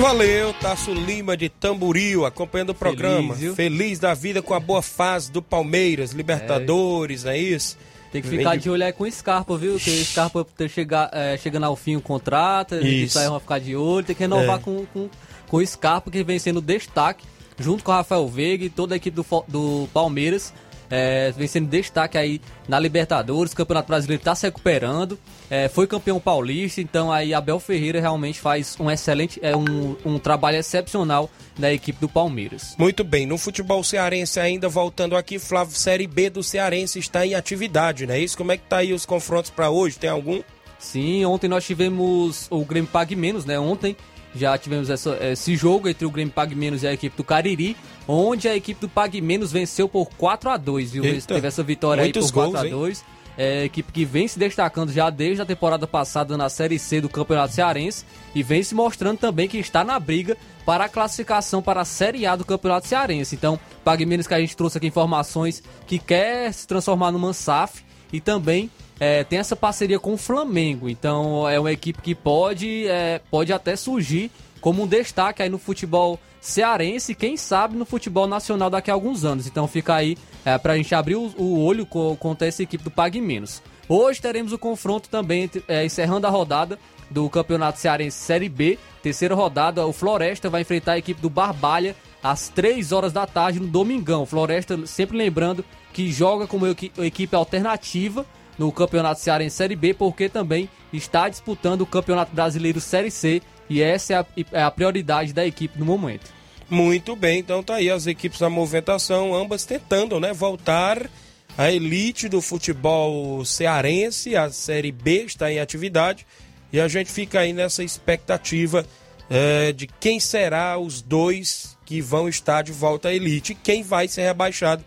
Valeu, Tasso Lima de Tamburil, acompanhando o programa. viu? Feliz da vida com a boa fase do Palmeiras, Libertadores, é, isso? Tem que ficar de olho aí com o Scarpa, viu? Que o Scarpa ter chegar, é, chegando ao fim o contrato, isso aí vamos ficar de olho, tem que renovar É. com, com, com o Scarpa, que vem sendo destaque, junto com o Rafael Veiga e toda a equipe do, do Palmeiras. É, vem sendo destaque aí na Libertadores, o Campeonato Brasileiro está se recuperando, é, foi campeão paulista, então aí Abel Ferreira realmente faz um excelente, é, um, um trabalho excepcional da equipe do Palmeiras. Muito bem, no futebol cearense ainda, voltando aqui, Flávio, Série B do Cearense está em atividade, não é isso? Como é que tá aí os confrontos para hoje? Tem algum? Sim, ontem nós tivemos o Grêmio Pague Menos, né? Ontem já tivemos essa- esse jogo entre o Grêmio Pague Menos e a equipe do Cariri, onde a equipe do Pague Menos venceu por 4 a 2 viu? Eita, Teve essa vitória aí por 4 gols, a hein? 2 É, equipe que vem se destacando já desde a temporada passada na Série C do Campeonato Cearense e vem se mostrando também que está na briga para a classificação para a Série A do Campeonato Cearense. Então, Pague Menos que a gente trouxe aqui informações que quer se transformar numa SAF e também é, tem essa parceria com o Flamengo. Então é uma equipe que pode, é, pode até surgir como um destaque aí no futebol cearense quem sabe no futebol nacional daqui a alguns anos. Então fica aí é, pra gente abrir o, o olho co- contra essa equipe do Pague Menos. Hoje teremos o confronto também, entre- é, encerrando a rodada do Campeonato Cearense Série B. Terceira rodada, o Floresta vai enfrentar a equipe do Barbalha às 3 horas da tarde no Domingão. Floresta, sempre lembrando que joga como equi- equipe alternativa no Campeonato Cearense Série B, porque também está disputando o Campeonato Brasileiro Série C e essa é a, é a prioridade da equipe no momento. Muito bem, então tá aí as equipes da movimentação, ambas tentando, né, voltar à elite do futebol cearense, a Série B está em atividade e a gente fica aí nessa expectativa eh, de quem será os dois que vão estar de volta à elite quem vai ser rebaixado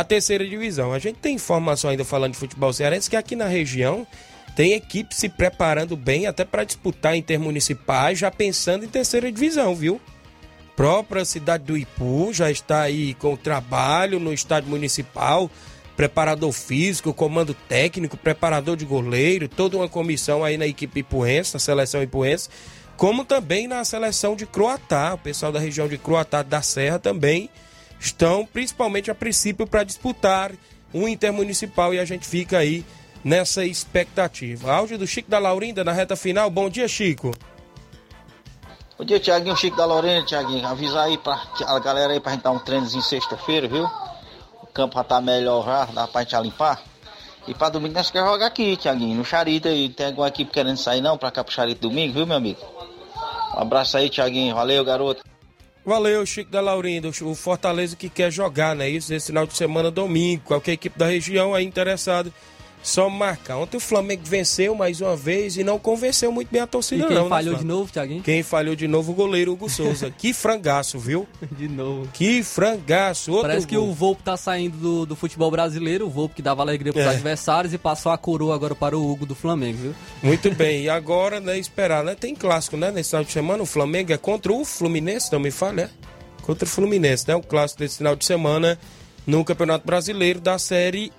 à terceira divisão. A gente tem informação ainda falando de futebol cearense que aqui na região tem equipe se preparando bem até para disputar intermunicipais, já pensando em terceira divisão, viu? própria cidade do Ipu já está aí com o trabalho no estádio municipal, preparador físico, comando técnico, preparador de goleiro, toda uma comissão aí na equipe ipuense, na seleção ipuense, como também na seleção de Croatá, o pessoal da região de Croatá da Serra também estão, principalmente a princípio, para disputar um intermunicipal e a gente fica aí nessa expectativa. Áudio do Chico da Laurinda na reta final. Bom dia, Chico. Bom dia, Tiaguinho, Chico da Lorena, Tiaguinho. Avisar aí pra a galera aí pra gente dar um treinozinho sexta-feira, viu? O campo já tá melhor já, dá pra gente limpar. E pra domingo nós queremos jogar aqui, Tiaguinho, no Charito aí. Tem alguma equipe querendo sair não pra cá pro Charito domingo, viu, meu amigo? Um abraço aí, Tiaguinho. Valeu, garoto. Valeu, Chico da Laurinda. O Fortaleza que quer jogar, né? Isso, esse final de semana, domingo. Qualquer equipe da região aí interessado, só marcar. Ontem o Flamengo venceu mais uma vez e não convenceu muito bem a torcida, E quem não. né, falhou de novo, Thiaguinho? Quem falhou de novo, o goleiro Hugo Souza. que frangaço, viu? De novo. Que frangaço. Outro Parece que gol. o Volpe tá saindo do, do futebol brasileiro, o Volpe que dava alegria pros É. adversários e passou a coroa agora para o Hugo do Flamengo, viu? Muito bem, e agora, né, esperar, né? Tem clássico, né? Nesse final de semana, o Flamengo é contra o Fluminense, não me falha, é? Contra o Fluminense, né? O clássico desse final de semana no Campeonato Brasileiro da Série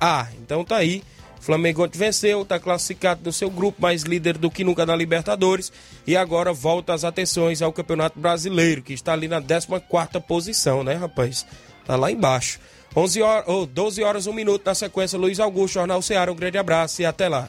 A. Então tá aí. Flamengo venceu, tá classificado no seu grupo, mais líder do que nunca na Libertadores. E agora volta as atenções ao Campeonato Brasileiro, que está ali na 14 posição, né, rapaz? Tá lá embaixo. 11 horas, oh, 12 horas, 1 minuto na sequência, Luiz Augusto, Jornal Ceará. Um grande abraço e até lá.